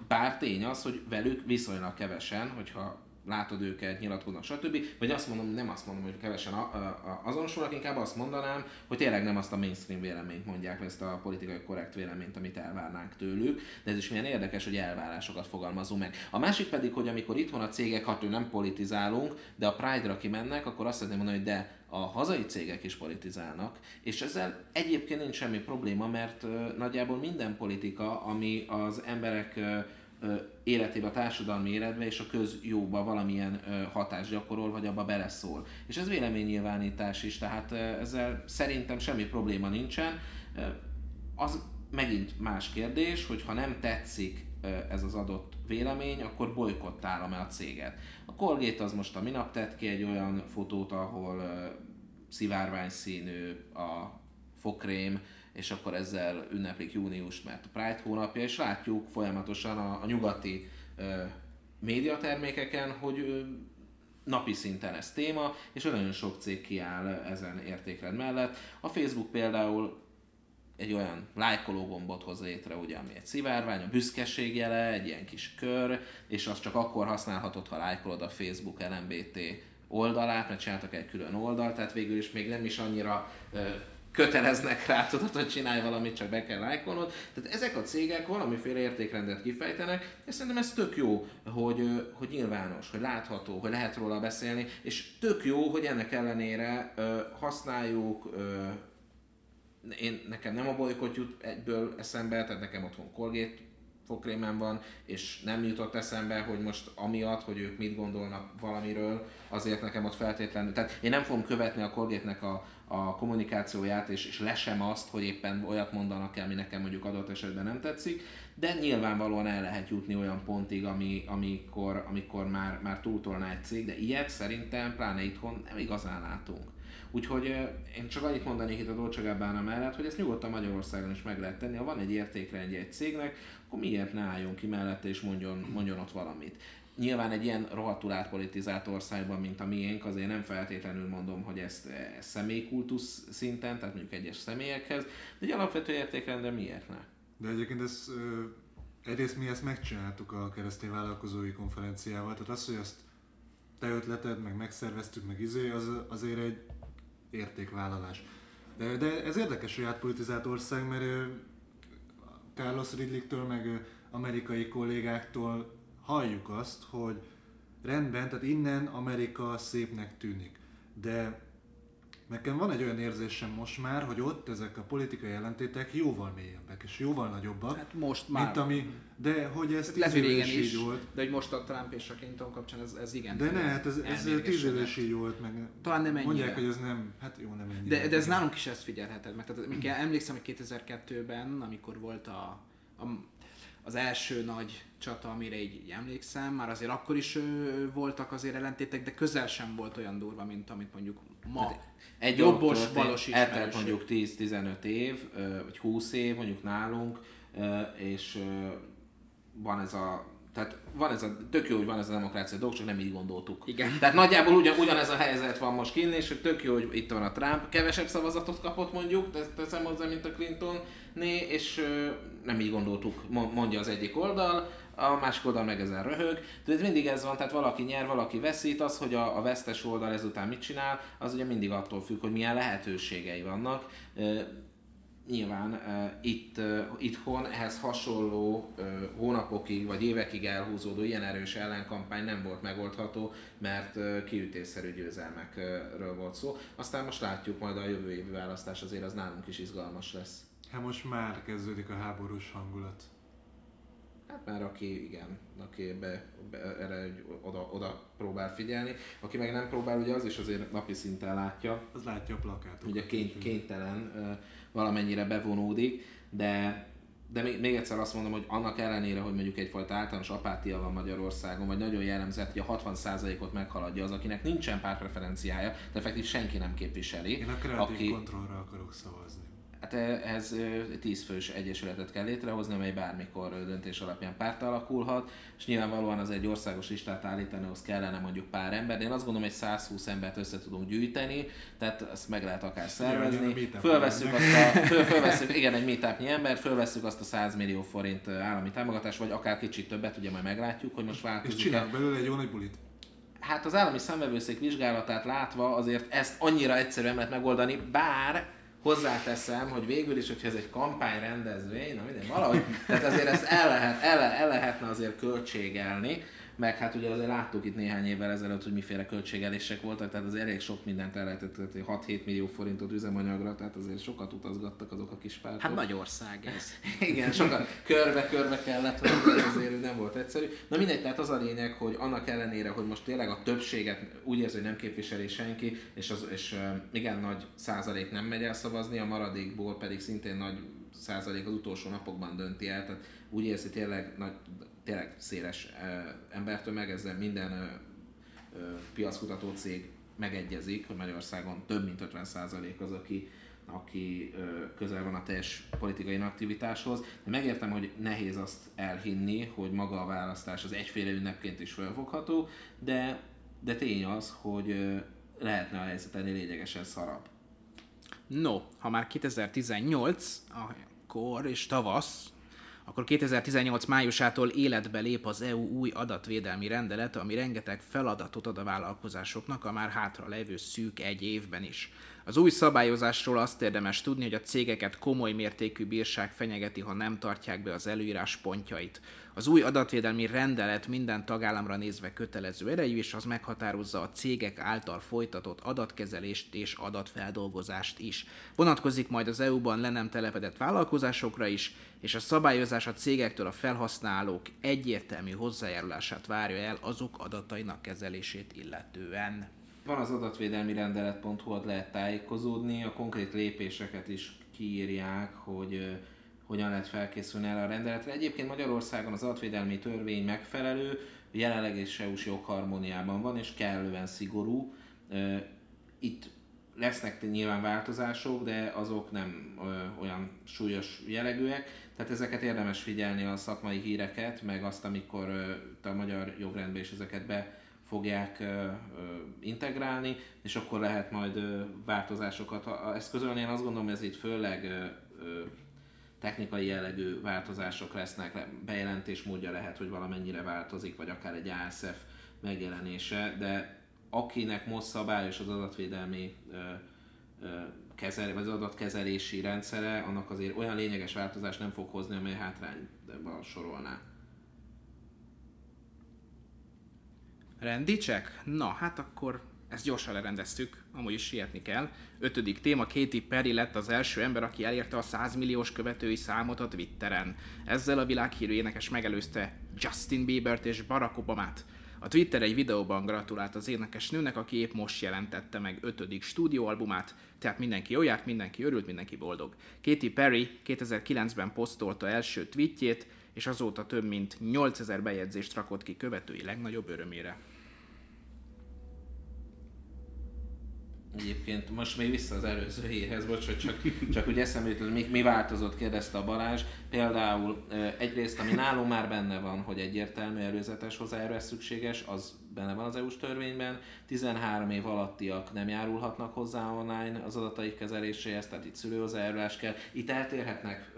Bár tény az, hogy velük viszonylag kevesen, hogyha látod őket, nyilatkoznak, stb. Vagy azt mondom, nem azt mondom, hogy kevesen a, a, a, azonosulnak, inkább azt mondanám, hogy tényleg nem azt a mainstream véleményt mondják, ezt a politikai korrekt véleményt, amit elvárnánk tőlük, de ez is milyen érdekes, hogy elvárásokat fogalmazunk meg. A másik pedig, hogy amikor itt van a cégek, ha nem politizálunk, de a Pride-ra kimennek, akkor azt szeretném mondani, hogy de a hazai cégek is politizálnak, és ezzel egyébként nincs semmi probléma, mert nagyjából minden politika, ami az emberek életébe, a társadalmi életbe és a közjóba valamilyen hatást gyakorol, vagy abba beleszól. És ez véleménynyilvánítás is, tehát ezzel szerintem semmi probléma nincsen. Az megint más kérdés, hogy ha nem tetszik ez az adott vélemény, akkor bolykottálom-e a céget. A Colgate az most a minap tett ki egy olyan fotót, ahol szivárvány színű a fokrém, és akkor ezzel ünneplik júniust, mert a Pride hónapja, és látjuk folyamatosan a, a nyugati ö, médiatermékeken, hogy ö, napi szinten ez téma, és nagyon sok cég kiáll ezen értékrend mellett. A Facebook például egy olyan lájkoló gombot hoz létre, ugye, ami egy szivárvány, a büszkeség jele, egy ilyen kis kör, és azt csak akkor használhatod, ha lájkolod a Facebook LMBT oldalát, mert csináltak egy külön oldalt, tehát végül is még nem is annyira ö, köteleznek rá, tudod, hogy csinálj valamit, csak be kell lájkolnod. Tehát ezek a cégek valamiféle értékrendet kifejtenek, és szerintem ez tök jó, hogy, hogy nyilvános, hogy látható, hogy lehet róla beszélni, és tök jó, hogy ennek ellenére ö, használjuk, ö, én, nekem nem a bolykot jut egyből eszembe, tehát nekem otthon Colgate fogkrémem van, és nem jutott eszembe, hogy most amiatt, hogy ők mit gondolnak valamiről, azért nekem ott feltétlenül, tehát én nem fogom követni a Colgate-nek a, a kommunikációját, és, és lesem azt, hogy éppen olyat mondanak el, ami nekem mondjuk adott esetben nem tetszik, de nyilvánvalóan el lehet jutni olyan pontig, ami, amikor, amikor már, már túltolná egy cég, de ilyet szerintem, pláne itthon nem igazán látunk. Úgyhogy én csak annyit mondanék itt a Dolce Gabbana mellett, hogy ezt nyugodtan Magyarországon is meg lehet tenni. Ha van egy értékrendje egy cégnek, akkor miért ne álljon ki mellette és mondjon, mondjon ott valamit. Nyilván egy ilyen rohadtul átpolitizált országban, mint a miénk, azért nem feltétlenül mondom, hogy ezt, ezt személykultusz szinten, tehát mondjuk egyes személyekhez, de egy alapvető értékrendre miért ne? De egyébként ez, egyrészt mi ezt megcsináltuk a keresztény vállalkozói konferenciával, tehát az, hogy azt te ötleted, meg megszerveztük, meg izé, az azért egy értékvállalás. De, de ez érdekes, hogy átpolitizált ország, mert Carlos Ridliktől, meg amerikai kollégáktól halljuk azt, hogy rendben, tehát innen Amerika szépnek tűnik. De nekem van egy olyan érzésem most már, hogy ott ezek a politikai jelentétek jóval mélyebbek és jóval nagyobbak, Hát most már. mint ami, de hogy ez tíz Lehet, hogy éve régen is így volt. de hogy most a Trump és a Clinton kapcsán ez, ez igen. De ne, hát ez, ez tíz éve elmérgesedett. is így volt, meg Talán nem ennyire. mondják, hogy ez nem, hát jó, nem ennyire. De, de ez nálunk is ezt figyelheted meg. Tehát, amikor emlékszem, hogy 2002-ben, amikor volt a, a, az első nagy csata, amire így, így emlékszem, már azért akkor is ö, voltak azért ellentétek, de közel sem volt olyan durva, mint amit mondjuk ma. Hát Egy jobbos, dolog balos történt, eltelt mondjuk 10-15 év, vagy 20 év mondjuk nálunk, és van ez a tehát van ez a, tök jó, hogy van ez a demokrácia dolog, csak nem így gondoltuk. Igen. Tehát nagyjából ugyan, ugyanez a helyzet van most kinn, és tök jó, hogy itt van a Trump, kevesebb szavazatot kapott mondjuk, te- teszem hozzá, mint a Clinton né, és nem így gondoltuk, mo- mondja az egyik oldal, a másik oldal meg ezen röhög. De ez mindig ez van, tehát valaki nyer, valaki veszít, az, hogy a, a vesztes oldal ezután mit csinál, az ugye mindig attól függ, hogy milyen lehetőségei vannak. Nyilván itt itthon ehhez hasonló uh, hónapokig vagy évekig elhúzódó ilyen erős ellenkampány nem volt megoldható, mert uh, kiütésszerű győzelmekről volt szó. Aztán most látjuk majd a jövő évi választás, azért az nálunk is izgalmas lesz. Hát most már kezdődik a háborús hangulat. Hát már aki, igen, aki be, be, erre egy oda, oda próbál figyelni, aki meg nem próbál, ugye az is azért napi szinten látja, Az látja a plakátot. ugye kény, kénytelen valamennyire bevonódik, de de még, még egyszer azt mondom, hogy annak ellenére, hogy mondjuk egyfajta általános apátia van Magyarországon, vagy nagyon jellemzett, hogy a 60%-ot meghaladja az, akinek nincsen pártpreferenciája, de effektív senki nem képviseli. Én a kreatív aki, kontrollra akarok szavazni. Hát ehhez ö, 10 fős egyesületet kell létrehozni, amely bármikor döntés alapján párt alakulhat, és nyilvánvalóan az egy országos listát állítani, ahhoz kellene mondjuk pár ember, de én azt gondolom, hogy 120 embert össze tudunk gyűjteni, tehát ezt meg lehet akár szervezni. Fölveszünk azt a, föl, fölveszünk, igen, egy meetupnyi ember, fölveszünk azt a 100 millió forint állami támogatást, vagy akár kicsit többet, ugye majd meglátjuk, hogy most És változik. csinálok belőle egy jó nagy bulit. Hát az állami számvevőszék vizsgálatát látva azért ezt annyira egyszerűen lehet megoldani, bár hozzáteszem, hogy végül is, hogyha ez egy kampányrendezvény, na minden, valahogy, tehát azért ezt el, lehet, el, el lehetne azért költségelni, meg hát ugye azért láttuk itt néhány évvel ezelőtt, hogy miféle költségelések voltak, tehát az elég sok mindent el lehetett, tehát 6-7 millió forintot üzemanyagra, tehát azért sokat utazgattak azok a kis pártok. Hát nagy ország ez. Igen, sokat körbe-körbe kellett, hogy azért nem volt egyszerű. Na mindegy, tehát az a lényeg, hogy annak ellenére, hogy most tényleg a többséget úgy érzi, hogy nem képviseli senki, és, az, és igen nagy százalék nem megy el szavazni, a maradékból pedig szintén nagy százalék az utolsó napokban dönti el, tehát úgy érzi tényleg, nagy, tényleg széles embertömeg, ezzel minden piackutató cég megegyezik, hogy Magyarországon több mint 50% az, aki, aki közel van a teljes politikai aktivitáshoz. De megértem, hogy nehéz azt elhinni, hogy maga a választás az egyféle ünnepként is felfogható, de, de tény az, hogy lehetne a helyzet ennél lényegesen szarabb. No, ha már 2018, akkor és tavasz, akkor 2018 májusától életbe lép az EU új adatvédelmi rendelet, ami rengeteg feladatot ad a vállalkozásoknak a már hátra levő szűk egy évben is. Az új szabályozásról azt érdemes tudni, hogy a cégeket komoly mértékű bírság fenyegeti, ha nem tartják be az előírás pontjait. Az új adatvédelmi rendelet minden tagállamra nézve kötelező erejű, és az meghatározza a cégek által folytatott adatkezelést és adatfeldolgozást is. Vonatkozik majd az EU-ban le nem telepedett vállalkozásokra is, és a szabályozás a cégektől a felhasználók egyértelmű hozzájárulását várja el azok adatainak kezelését illetően. Van az adatvédelmi rendelet.hu, lehet tájékozódni, a konkrét lépéseket is kiírják, hogy hogyan lehet felkészülni erre a rendeletre. Egyébként Magyarországon az adatvédelmi törvény megfelelő, jelenleg is EU-s jogharmóniában van, és kellően szigorú. Itt lesznek nyilván változások, de azok nem olyan súlyos jellegűek, tehát ezeket érdemes figyelni a szakmai híreket, meg azt, amikor ö, a magyar jogrendbe is ezeket be fogják integrálni, és akkor lehet majd ö, változásokat ha ezt közölni. Én azt gondolom, ez itt főleg technikai jellegű változások lesznek, bejelentés módja lehet, hogy valamennyire változik, vagy akár egy ASF megjelenése, de akinek most szabályos az adatvédelmi ö, ö, kezel, vagy az adatkezelési rendszere, annak azért olyan lényeges változást nem fog hozni, amely hátrányba sorolná. Rendicsek? Na, hát akkor ezt gyorsan lerendeztük, amúgy is sietni kell. Ötödik téma, Katy Perry lett az első ember, aki elérte a 100 milliós követői számot a Twitteren. Ezzel a világhírű énekes megelőzte Justin Biebert és Barack Obamát. A Twitter egy videóban gratulált az énekes nőnek, aki épp most jelentette meg ötödik stúdióalbumát, tehát mindenki jó járt, mindenki örült, mindenki boldog. Katy Perry 2009-ben posztolta első tweetjét, és azóta több mint 8000 bejegyzést rakott ki követői legnagyobb örömére. Egyébként most még vissza az előző hírhez, bocs, hogy csak, csak úgy eszembe jutott, mi, mi változott, kérdezte a Balázs. Például egyrészt, ami nálunk már benne van, hogy egyértelmű előzetes hozzájárulás szükséges, az benne van az EU-s törvényben. 13 év alattiak nem járulhatnak hozzá online az adataik kezeléséhez, tehát itt szülőhozzájárulás kell. Itt eltérhetnek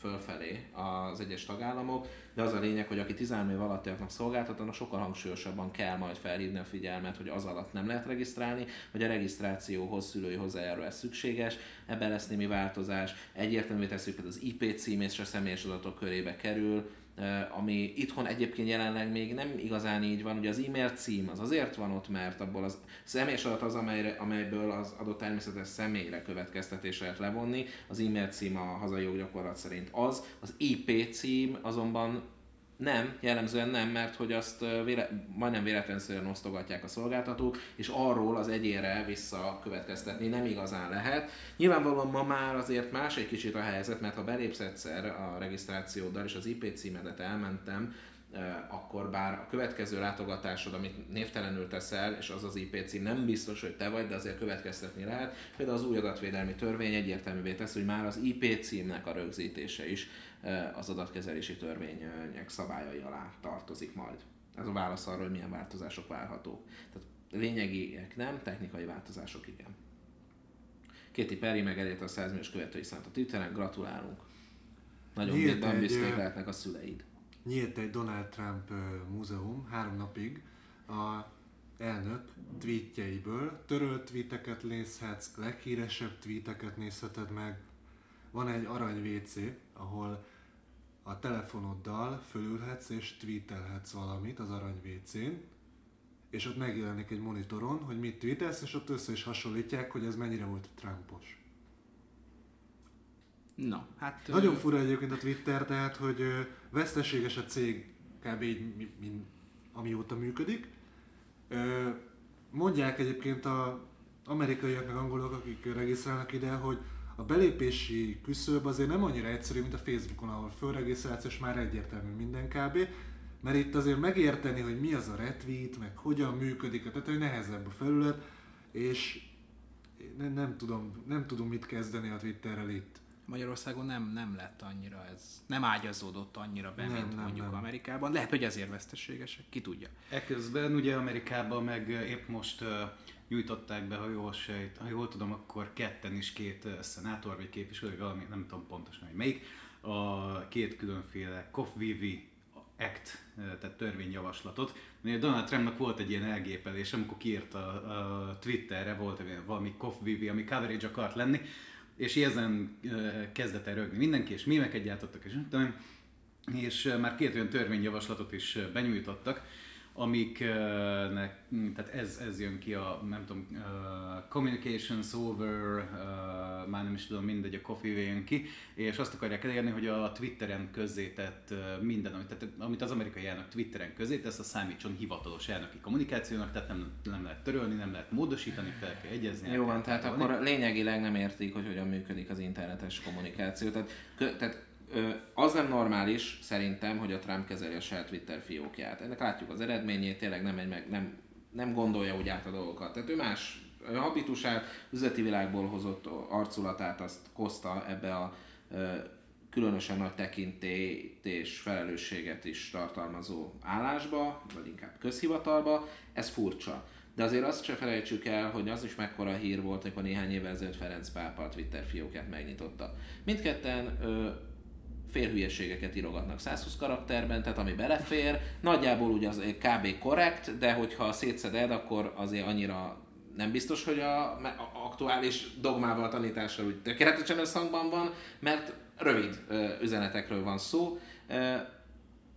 fölfelé az egyes tagállamok, de az a lényeg, hogy aki 13 év alattiaknak szolgáltatnak, sokkal hangsúlyosabban kell majd felhívni a figyelmet, hogy az alatt nem lehet regisztrálni, hogy a regisztrációhoz szülői hozzájárulás szükséges, ebben lesz némi változás, egyértelművé tesszük, hogy az IP cím és a személyes adatok körébe kerül, ami itthon egyébként jelenleg még nem igazán így van. Ugye az e-mail cím az azért van ott, mert abból az személyes adat az, amelyre, amelyből az adott természetes személyre következtetés lehet levonni. Az e-mail cím a hazai joggyakorlat szerint az. Az IP cím azonban nem, jellemzően nem, mert hogy azt véle, majdnem véletlenszerűen osztogatják a szolgáltatók, és arról az egyére visszakövetkeztetni nem igazán lehet. Nyilvánvalóan ma már azért más egy kicsit a helyzet, mert ha belépsz egyszer a regisztrációddal és az IP címedet elmentem, akkor bár a következő látogatásod, amit névtelenül teszel, és az az IP cím nem biztos, hogy te vagy, de azért következtetni lehet. Például az új adatvédelmi törvény egyértelművé tesz, hogy már az IP címnek a rögzítése is az adatkezelési törvények szabályai alá tartozik majd. Ez a válasz arra, hogy milyen változások várhatók. Tehát lényegiek nem, technikai változások igen. Katy Perry meg elérte a 100 milliós követői szánt a Twitteren, gratulálunk. Nagyon Nyílt büszkék lehetnek a szüleid. Nyílt egy Donald Trump múzeum három napig a elnök tweetjeiből. Törölt tweeteket nézhetsz, leghíresebb tweeteket nézheted meg. Van egy arany WC, ahol a telefonoddal fölülhetsz és tweetelhetsz valamit az arany WC-n, és ott megjelenik egy monitoron, hogy mit tweetelsz, és ott össze is hasonlítják, hogy ez mennyire volt Trumpos. Na, hát... Nagyon fura egyébként a Twitter, tehát, hogy veszteséges a cég kb. így, mint amióta működik. Mondják egyébként a amerikaiak meg angolok, akik regisztrálnak ide, hogy a belépési küszöb azért nem annyira egyszerű, mint a Facebookon, ahol fölregisztrálsz, és már egyértelmű minden kb. Mert itt azért megérteni, hogy mi az a retweet, meg hogyan működik, tehát hogy nehezebb a felület, és nem, nem, tudom, nem tudom mit kezdeni a Twitterrel itt. Magyarországon nem, nem lett annyira ez, nem ágyazódott annyira be, nem, mint nem, mondjuk nem. Amerikában. Lehet, hogy ezért veszteségesek, ki tudja. Ekközben ugye Amerikában meg épp most uh, nyújtották be, ha jól, sejt, ha jól tudom, akkor ketten is két szenátor vagy képviselő, vagy valami, nem tudom pontosan, hogy melyik, a két különféle COFVV Act, tehát törvényjavaslatot. Donald Trumpnak volt egy ilyen elgépelés, amikor kiírta a Twitterre, volt valami COFVV, ami coverage akart lenni, és ezen kezdett el rögni mindenki, és mémeket gyártottak, és tudom, és már két olyan törvényjavaslatot is benyújtottak, amiknek, tehát ez, ez jön ki a, nem tudom, uh, communications over, uh, már nem is tudom, mindegy, a coffee jön ki, és azt akarják elérni, hogy a Twitteren közzétett minden, amit, tehát, amit az amerikai elnök Twitteren közé tesz, a számítson hivatalos elnöki kommunikációnak, tehát nem, nem lehet törölni, nem lehet módosítani, fel kell egyezni. Jó van, tehát akkor lényegileg nem értik, hogy hogyan működik az internetes kommunikáció. Tehát, tehát az nem normális szerintem, hogy a Trump kezeli a saját Twitter fiókját. Ennek látjuk az eredményét, tényleg nem, egy meg, nem, nem gondolja úgy át a dolgokat. Tehát ő más habitusát, üzleti világból hozott arculatát, azt hozta ebbe a különösen nagy tekintélyt és felelősséget is tartalmazó állásba, vagy inkább közhivatalba, ez furcsa. De azért azt se felejtsük el, hogy az is mekkora hír volt, amikor néhány évvel ezelőtt Ferenc pápa a Twitter fiókát megnyitotta. Mindketten ö, félhülyeségeket írogatnak 120 karakterben, tehát ami belefér, nagyjából ugye az kb. korrekt, de hogyha szétszeded, akkor azért annyira nem biztos, hogy a, a aktuális dogmával tanítással úgy tökéletesen összhangban van, mert rövid üzenetekről van szó.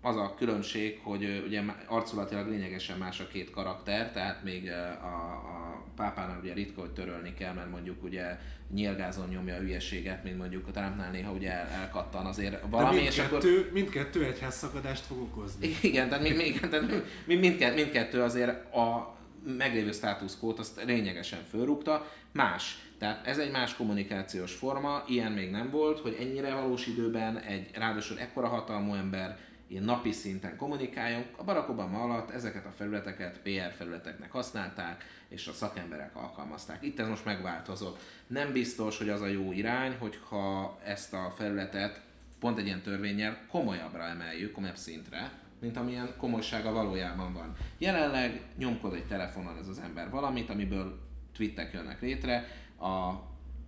Az a különbség, hogy ugye arculatilag lényegesen más a két karakter, tehát még a, a pápának ugye ritka, hogy törölni kell, mert mondjuk ugye nyilgázon nyomja a hülyeséget, mint mondjuk a Trumpnál néha ugye el, elkattan azért valami, mindkettő, és akkor... mindkettő egyház szakadást fog okozni. Igen, tehát, mind, mind, tehát mindkettő, mindkettő azért a meglévő státuszkót azt lényegesen fölrúgta, más. Tehát ez egy más kommunikációs forma, ilyen még nem volt, hogy ennyire valós időben egy ráadásul ekkora hatalmú ember ilyen napi szinten kommunikáljon. A Barack Obama alatt ezeket a felületeket PR felületeknek használták, és a szakemberek alkalmazták. Itt ez most megváltozott. Nem biztos, hogy az a jó irány, hogyha ezt a felületet pont egy ilyen törvényel komolyabbra emeljük, komolyabb szintre, mint amilyen komolysága valójában van. Jelenleg nyomkod egy telefonon ez az ember valamit, amiből twittek jönnek létre, a,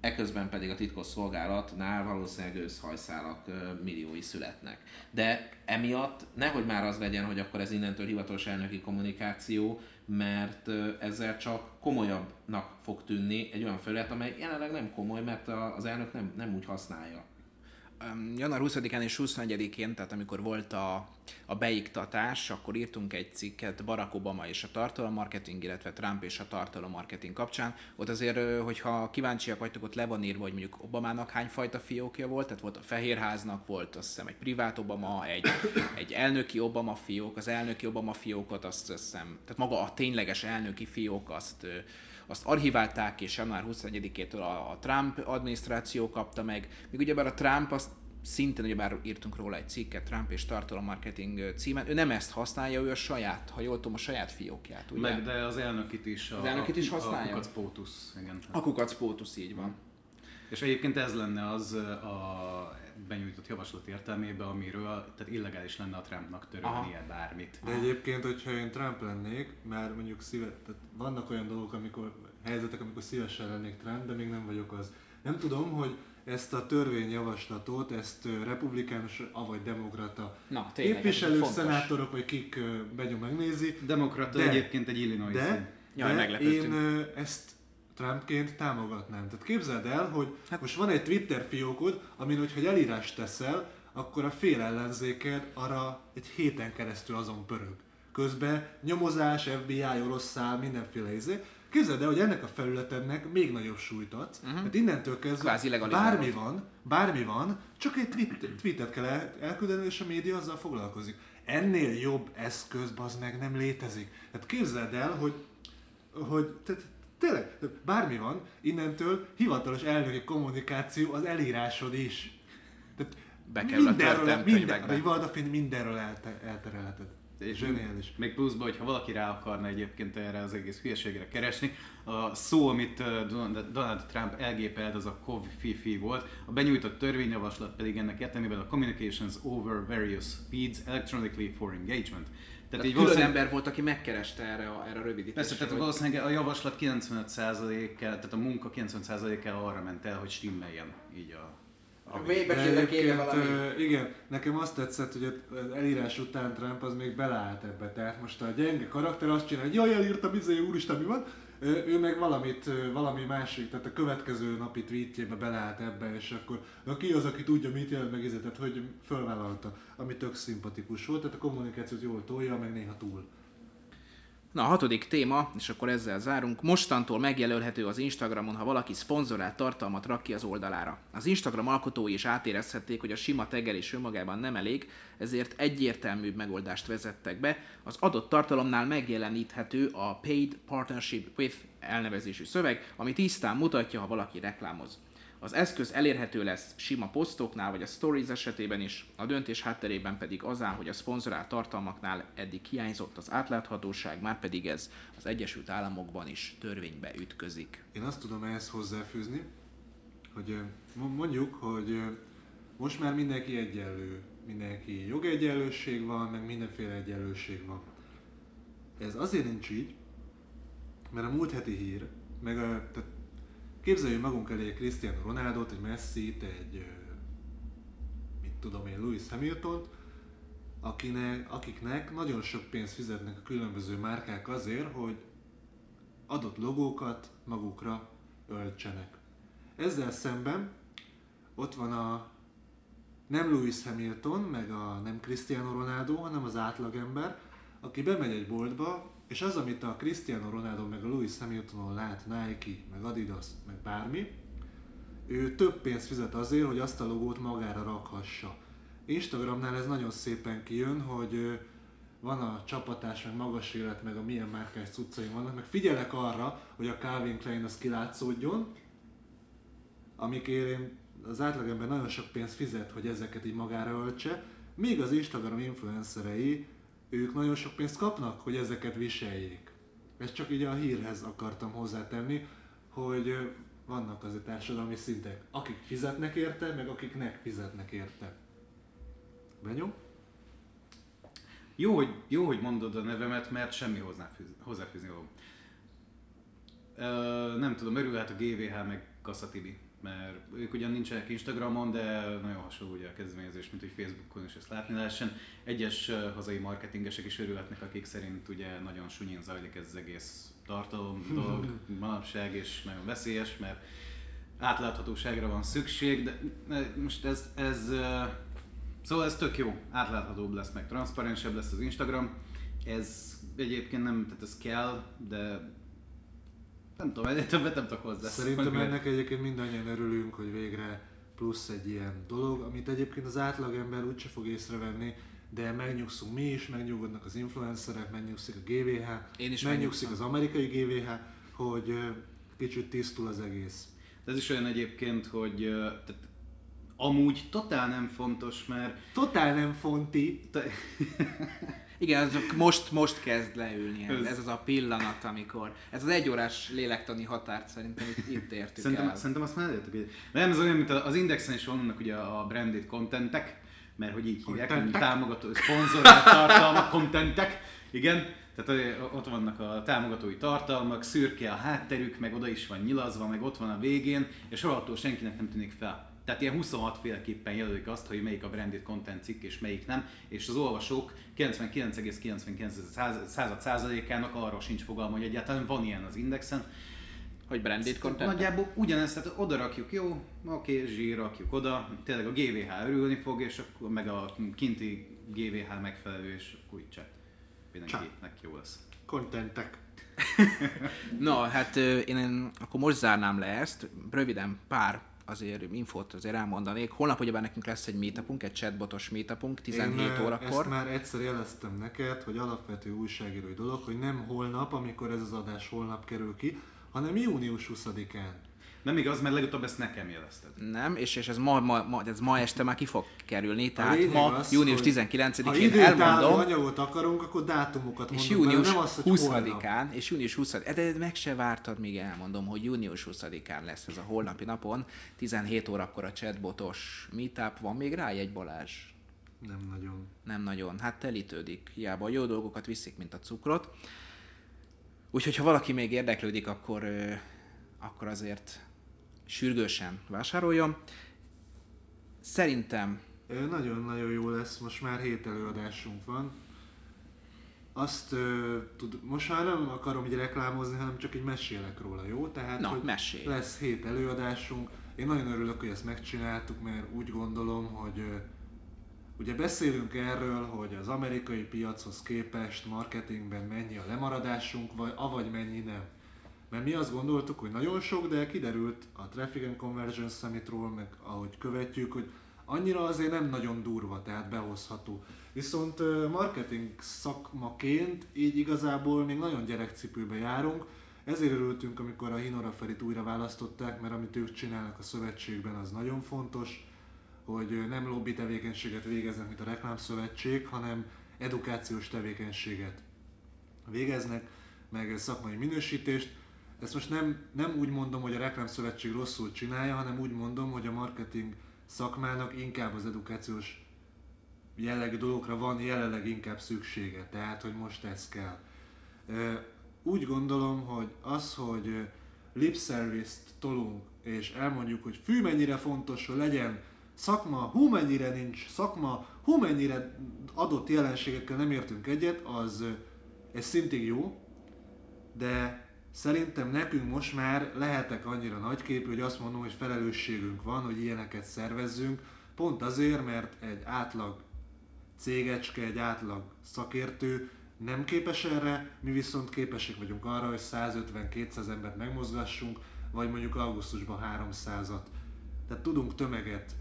eközben pedig a titkos szolgálatnál valószínűleg őszhajszálak milliói születnek. De emiatt nehogy már az legyen, hogy akkor ez innentől hivatalos elnöki kommunikáció, mert ezzel csak komolyabbnak fog tűnni egy olyan felület, amely jelenleg nem komoly, mert az elnök nem, nem úgy használja január 20-án és 24-én, tehát amikor volt a, a beiktatás, akkor írtunk egy cikket Barack Obama és a tartalommarketing, illetve Trump és a tartalommarketing kapcsán. Ott azért, hogyha kíváncsiak vagytok, ott le van írva, hogy mondjuk Obamának hány fajta fiókja volt, tehát volt a Fehérháznak, volt azt hiszem egy privát Obama, egy, egy elnöki Obama fiók, az elnöki Obama fiókot azt hiszem, tehát maga a tényleges elnöki fiók azt azt archiválták, és január 21-től a, a Trump adminisztráció kapta meg. Míg ugyebár a Trump azt szintén ugyebár írtunk róla egy cikket, Trump és tartalommarketing címen, ő nem ezt használja, ő a saját, ha jól tudom, a saját fiókját, ugye? Meg, de az elnökit is. A, az elnökit is használja? A kukac POTUS, igen. A kukac POTUS, így van. És egyébként ez lenne az a benyújtott javaslat értelmében, amiről tehát illegális lenne a Trumpnak törölnie bármit. De egyébként, hogyha én Trump lennék, mert mondjuk szíve, tehát vannak olyan dolgok, amikor helyzetek, amikor szívesen lennék Trump, de még nem vagyok az. Nem tudom, hogy ezt a törvényjavaslatot, ezt republikánus, avagy demokrata Na, tényleg, képviselők, szenátorok, vagy kik benyom megnézi. Demokrata de, egyébként egy Illinois De, de de én ezt Trumpként támogatnám. Tehát képzeld el, hogy hát, most van egy Twitter fiókod, amin, hogyha elírást teszel, akkor a fél ellenzéked arra egy héten keresztül azon pörög. Közben nyomozás, FBI, orosz szál, mindenféle izé. Képzeld el, hogy ennek a felületednek még nagyobb súlyt adsz. Uh-huh. Hát innentől kezdve bármi van, bármi van, csak egy tweet, tweetet kell el, elküldeni, és a média azzal foglalkozik. Ennél jobb eszköz az meg nem létezik. Hát képzeld el, hogy, hogy tehát Tényleg, bármi van, innentől hivatalos elnöki kommunikáció az elírásod is. Tehát Bekerül mindenről, a minden, vagy mindenről elte, elterelheted. És Zseniális. Még pluszban, hogyha valaki rá akarna egyébként erre az egész hülyeségre keresni, a szó, amit Donald Trump elgépelt, az a COV-FIFI volt, a benyújtott törvényjavaslat pedig ennek értelmében a Communications over Various Feeds Electronically for Engagement. Tehát, tehát így külön ember volt, aki megkereste erre a, erre a rövidítésre. Persze, tehát hogy... valószínűleg a javaslat 95%-el, tehát a munka 90%-el arra ment el, hogy stimmeljen így a a kéne valami. igen, nekem azt tetszett, hogy az elírás után Trump az még beleállt ebbe. Tehát most a gyenge karakter azt csinál, hogy jaj, elírtam, izé, úristen, mi van? Ő meg valamit, valami másik, tehát a következő napi tweetjébe beleállt ebbe, és akkor na ki az, aki tudja, mit jelent meg, tehát hogy fölvállalta, ami tök szimpatikus volt, tehát a kommunikációt jól tolja, meg néha túl. Na, a hatodik téma, és akkor ezzel zárunk. Mostantól megjelölhető az Instagramon, ha valaki szponzorált tartalmat rak ki az oldalára. Az Instagram alkotói is átérezhették, hogy a sima tegelés önmagában nem elég, ezért egyértelműbb megoldást vezettek be. Az adott tartalomnál megjeleníthető a Paid Partnership with elnevezésű szöveg, ami tisztán mutatja, ha valaki reklámoz. Az eszköz elérhető lesz sima posztoknál, vagy a stories esetében is, a döntés hátterében pedig az áll, hogy a szponzorált tartalmaknál eddig hiányzott az átláthatóság, már pedig ez az Egyesült Államokban is törvénybe ütközik. Én azt tudom ehhez hozzáfűzni, hogy mondjuk, hogy most már mindenki egyenlő, mindenki jogegyenlőség van, meg mindenféle egyenlőség van. Ez azért nincs így, mert a múlt heti hír, meg a, tehát képzeljük magunk elé egy Cristiano Ronaldo-t, egy Messi-t, egy, mit tudom én, Lewis Hamilton, akinek, akiknek nagyon sok pénzt fizetnek a különböző márkák azért, hogy adott logókat magukra öltsenek. Ezzel szemben ott van a nem Lewis Hamilton, meg a nem Cristiano Ronaldo, hanem az átlagember, aki bemegy egy boltba, és az, amit a Cristiano Ronaldo meg a Lewis Hamiltonon lát, Nike, meg Adidas, meg bármi, ő több pénzt fizet azért, hogy azt a logót magára rakhassa. Instagramnál ez nagyon szépen kijön, hogy van a csapatás, meg magas élet, meg a milyen márkás cuccaim vannak, meg figyelek arra, hogy a Calvin Klein az kilátszódjon, amikért én az átlagember nagyon sok pénzt fizet, hogy ezeket így magára öltse, míg az Instagram influencerei, ők nagyon sok pénzt kapnak, hogy ezeket viseljék. Ezt csak így a hírhez akartam hozzátenni, hogy vannak azért társadalmi szintek, akik fizetnek érte, meg akiknek fizetnek érte. Benyom? Jó, hogy, jó, hogy mondod a nevemet, mert semmi hozzáfűzni, hozzáfűzni nem tudom, örülhet a GVH meg Kassa Tibi, mert ők ugyan nincsenek Instagramon, de nagyon hasonló ugye a kezdeményezés, mint hogy Facebookon is ezt látni lehessen. Egyes hazai marketingesek is örülhetnek, akik szerint ugye nagyon sunyin zajlik ez az egész tartalom dolog manapság, és nagyon veszélyes, mert átláthatóságra van szükség, de most ez, ez Szóval ez tök jó, átláthatóbb lesz, meg transzparensebb lesz az Instagram. Ez egyébként nem, tehát ez kell, de nem tudom, egyre többet nem tudok hozzá. Szerintem ennek egyébként mindannyian örülünk, hogy végre plusz egy ilyen dolog, amit egyébként az átlagember úgyse fog észrevenni, de megnyugszunk mi is, megnyugodnak az influencerek, megnyugszik a GVH, Én is megnyugszik az amerikai GVH, hogy kicsit tisztul az egész. De ez is olyan egyébként, hogy tehát amúgy totál nem fontos, mert Totál nem fonti. Igen, azok most, most kezd leülni. Ez, Ez- az a pillanat, amikor... Ez az egyórás lélektani határt szerintem itt, értük szerintem, el. szerintem azt már elértük. hogy- Nem, ez olyan, mint az Indexen is vannak ugye a branded contentek, mert hogy így hívják, támogató, szponzorált tartalmak, contentek, igen. Tehát ott vannak a támogatói tartalmak, szürke a hátterük, meg oda is van nyilazva, meg ott van a végén, és rohadtul senkinek nem tűnik fel. Tehát ilyen 26 féleképpen jelölik azt, hogy melyik a branded content cikk és melyik nem, és az olvasók 99,99 század százalékának arról sincs fogalma, hogy egyáltalán van ilyen az indexen. Hogy branded content? Nagyjából ugyanezt, tehát oda rakjuk, jó, oké, zsír rakjuk oda, tényleg a GVH örülni fog, és akkor meg a kinti GVH megfelelő, és akkor így csak mindenkinek jó lesz. Kontentek. Na, hát ö, én akkor most zárnám le ezt. Röviden pár azért infót azért elmondanék. Holnap ugyebár nekünk lesz egy meetupunk, egy chatbotos meetupunk, 17 Én, órakor. Ezt már egyszer jeleztem neked, hogy alapvető újságírói dolog, hogy nem holnap, amikor ez az adás holnap kerül ki, hanem június 20-án. Nem igaz, mert legutóbb ezt nekem jelezted. Nem, és, és ez ma, ma, ma, ez ma este már ki fog kerülni, tehát ma, az, június hogy 19-én Ha időtálló elmondom, anyagot akarunk, akkor dátumokat és június nem az, hogy holnap. 20-án, és június 20 de meg se vártad, míg elmondom, hogy június 20-án lesz ez a holnapi napon, 17 órakor a chatbotos meetup, van még rá egy Balázs? Nem nagyon. Nem nagyon, hát telítődik, hiába a jó dolgokat viszik, mint a cukrot. Úgyhogy ha valaki még érdeklődik, akkor, akkor azért sürgősen vásároljon. Szerintem Nagyon-nagyon jó lesz, most már hét előadásunk van. Azt ö, tud, most már nem akarom így reklámozni, hanem csak így mesélek róla, jó? Tehát, Na, hogy mesélj. lesz hét előadásunk. Én nagyon örülök, hogy ezt megcsináltuk, mert úgy gondolom, hogy ö, ugye beszélünk erről, hogy az amerikai piachoz képest marketingben mennyi a lemaradásunk, vagy avagy mennyi nem. Mert mi azt gondoltuk, hogy nagyon sok, de kiderült a Traffic and Conversion Summitról, meg ahogy követjük, hogy annyira azért nem nagyon durva, tehát behozható. Viszont marketing szakmaként így igazából még nagyon gyerekcipőbe járunk, Ezért örültünk, amikor a Hinora Ferit újra választották, mert amit ők csinálnak a szövetségben, az nagyon fontos, hogy nem lobby tevékenységet végeznek, mint a reklámszövetség, hanem edukációs tevékenységet végeznek, meg szakmai minősítést. Ezt most nem, nem úgy mondom, hogy a reklámszövetség rosszul csinálja, hanem úgy mondom, hogy a marketing szakmának inkább az edukációs jellegű dolgokra van jelenleg inkább szüksége, tehát hogy most ez kell. Úgy gondolom, hogy az, hogy lip service-t tolunk, és elmondjuk, hogy fű mennyire fontos, hogy legyen szakma, hú mennyire nincs szakma, hú mennyire adott jelenségekkel nem értünk egyet, az ez szintén jó, de szerintem nekünk most már lehetek annyira nagyképű, hogy azt mondom, hogy felelősségünk van, hogy ilyeneket szervezzünk, pont azért, mert egy átlag cégecske, egy átlag szakértő nem képes erre, mi viszont képesek vagyunk arra, hogy 150-200 embert megmozgassunk, vagy mondjuk augusztusban 300-at. Tehát tudunk tömeget,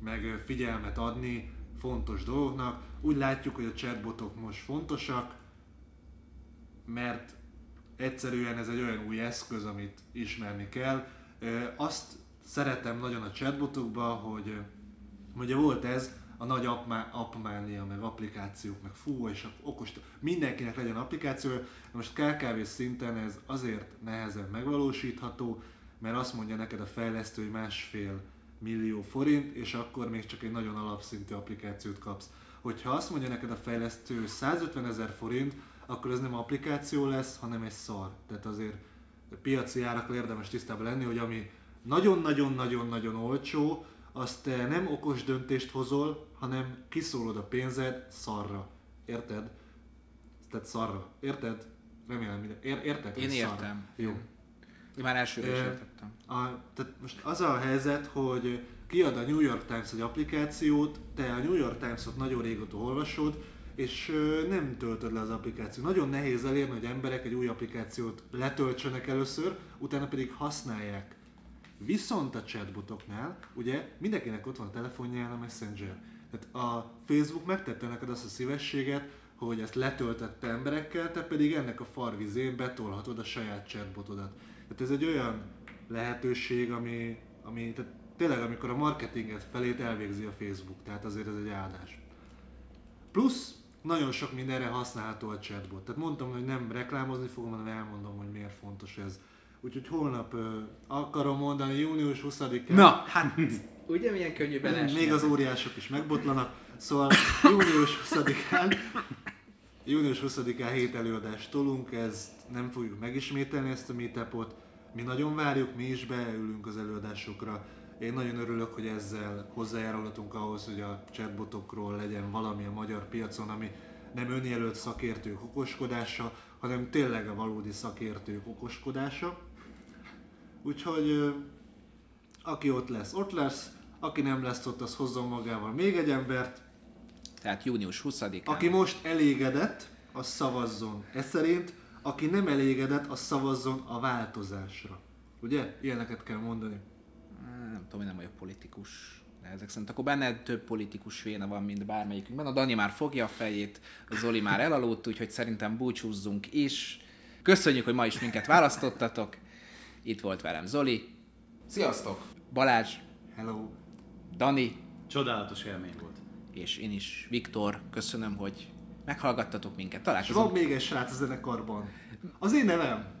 meg figyelmet adni fontos dolgoknak. Úgy látjuk, hogy a chatbotok most fontosak, mert egyszerűen ez egy olyan új eszköz, amit ismerni kell. Azt szeretem nagyon a chatbotokba, hogy ugye volt ez, a nagy appmánia, meg applikációk, meg fú, és okos, mindenkinek legyen applikáció. Most KKV szinten ez azért nehezen megvalósítható, mert azt mondja neked a fejlesztő, hogy másfél millió forint, és akkor még csak egy nagyon alapszintű applikációt kapsz. Hogyha azt mondja neked a fejlesztő 150 ezer forint, akkor ez nem applikáció lesz, hanem egy szar. Tehát azért piaci árakkal érdemes tisztában lenni, hogy ami nagyon-nagyon-nagyon-nagyon olcsó, azt te nem okos döntést hozol, hanem kiszólod a pénzed szarra. Érted? Tehát szarra. Érted? Remélem minden. Ér, érted? Én értem. Szarra. Jó. Én már első is értettem. A, tehát most az a helyzet, hogy kiad a New York Times egy applikációt, te a New York Times-ot nagyon régóta olvasod, és nem töltöd le az applikációt. Nagyon nehéz elérni, hogy emberek egy új applikációt letöltsenek először, utána pedig használják. Viszont a chatbotoknál, ugye mindenkinek ott van a telefonján a Messenger. Tehát a Facebook megtette neked azt a szívességet, hogy ezt letöltette emberekkel, te pedig ennek a farvizén betolhatod a saját chatbotodat. Tehát ez egy olyan lehetőség, ami, ami tehát tényleg amikor a marketinget felét elvégzi a Facebook, tehát azért ez egy áldás. Plusz nagyon sok mindenre használható a chatbot. Tehát mondtam, hogy nem reklámozni fogom, hanem elmondom, hogy miért fontos ez. Úgyhogy holnap ö, akarom mondani, június 20-án. Na, hát ugye milyen könnyű belesni. Még az óriások is megbotlanak. Szóval június 20-án június 20-án hét előadást tolunk, ezt nem fogjuk megismételni ezt a meetupot. Mi nagyon várjuk, mi is beülünk az előadásokra. Én nagyon örülök, hogy ezzel hozzájárulhatunk ahhoz, hogy a chatbotokról legyen valami a magyar piacon, ami nem önjelölt szakértők okoskodása, hanem tényleg a valódi szakértők okoskodása. Úgyhogy aki ott lesz, ott lesz, aki nem lesz ott, az hozzon magával még egy embert. Tehát június 20-án. Aki most elégedett, az szavazzon ez szerint, aki nem elégedett, az szavazzon a változásra. Ugye? Ilyeneket kell mondani. Nem tudom, én nem vagyok politikus. De ezek szerint akkor benne több politikus véna van, mint bármelyikünkben. A Dani már fogja a fejét, a Zoli már elaludt, úgyhogy szerintem búcsúzzunk is. Köszönjük, hogy ma is minket választottatok. Itt volt velem Zoli. Sziasztok! Balázs. Hello. Dani. Csodálatos élmény volt. És én is, Viktor, köszönöm, hogy meghallgattatok minket. Találkozunk. És van még egy srác a zenekarban. Az én nevem.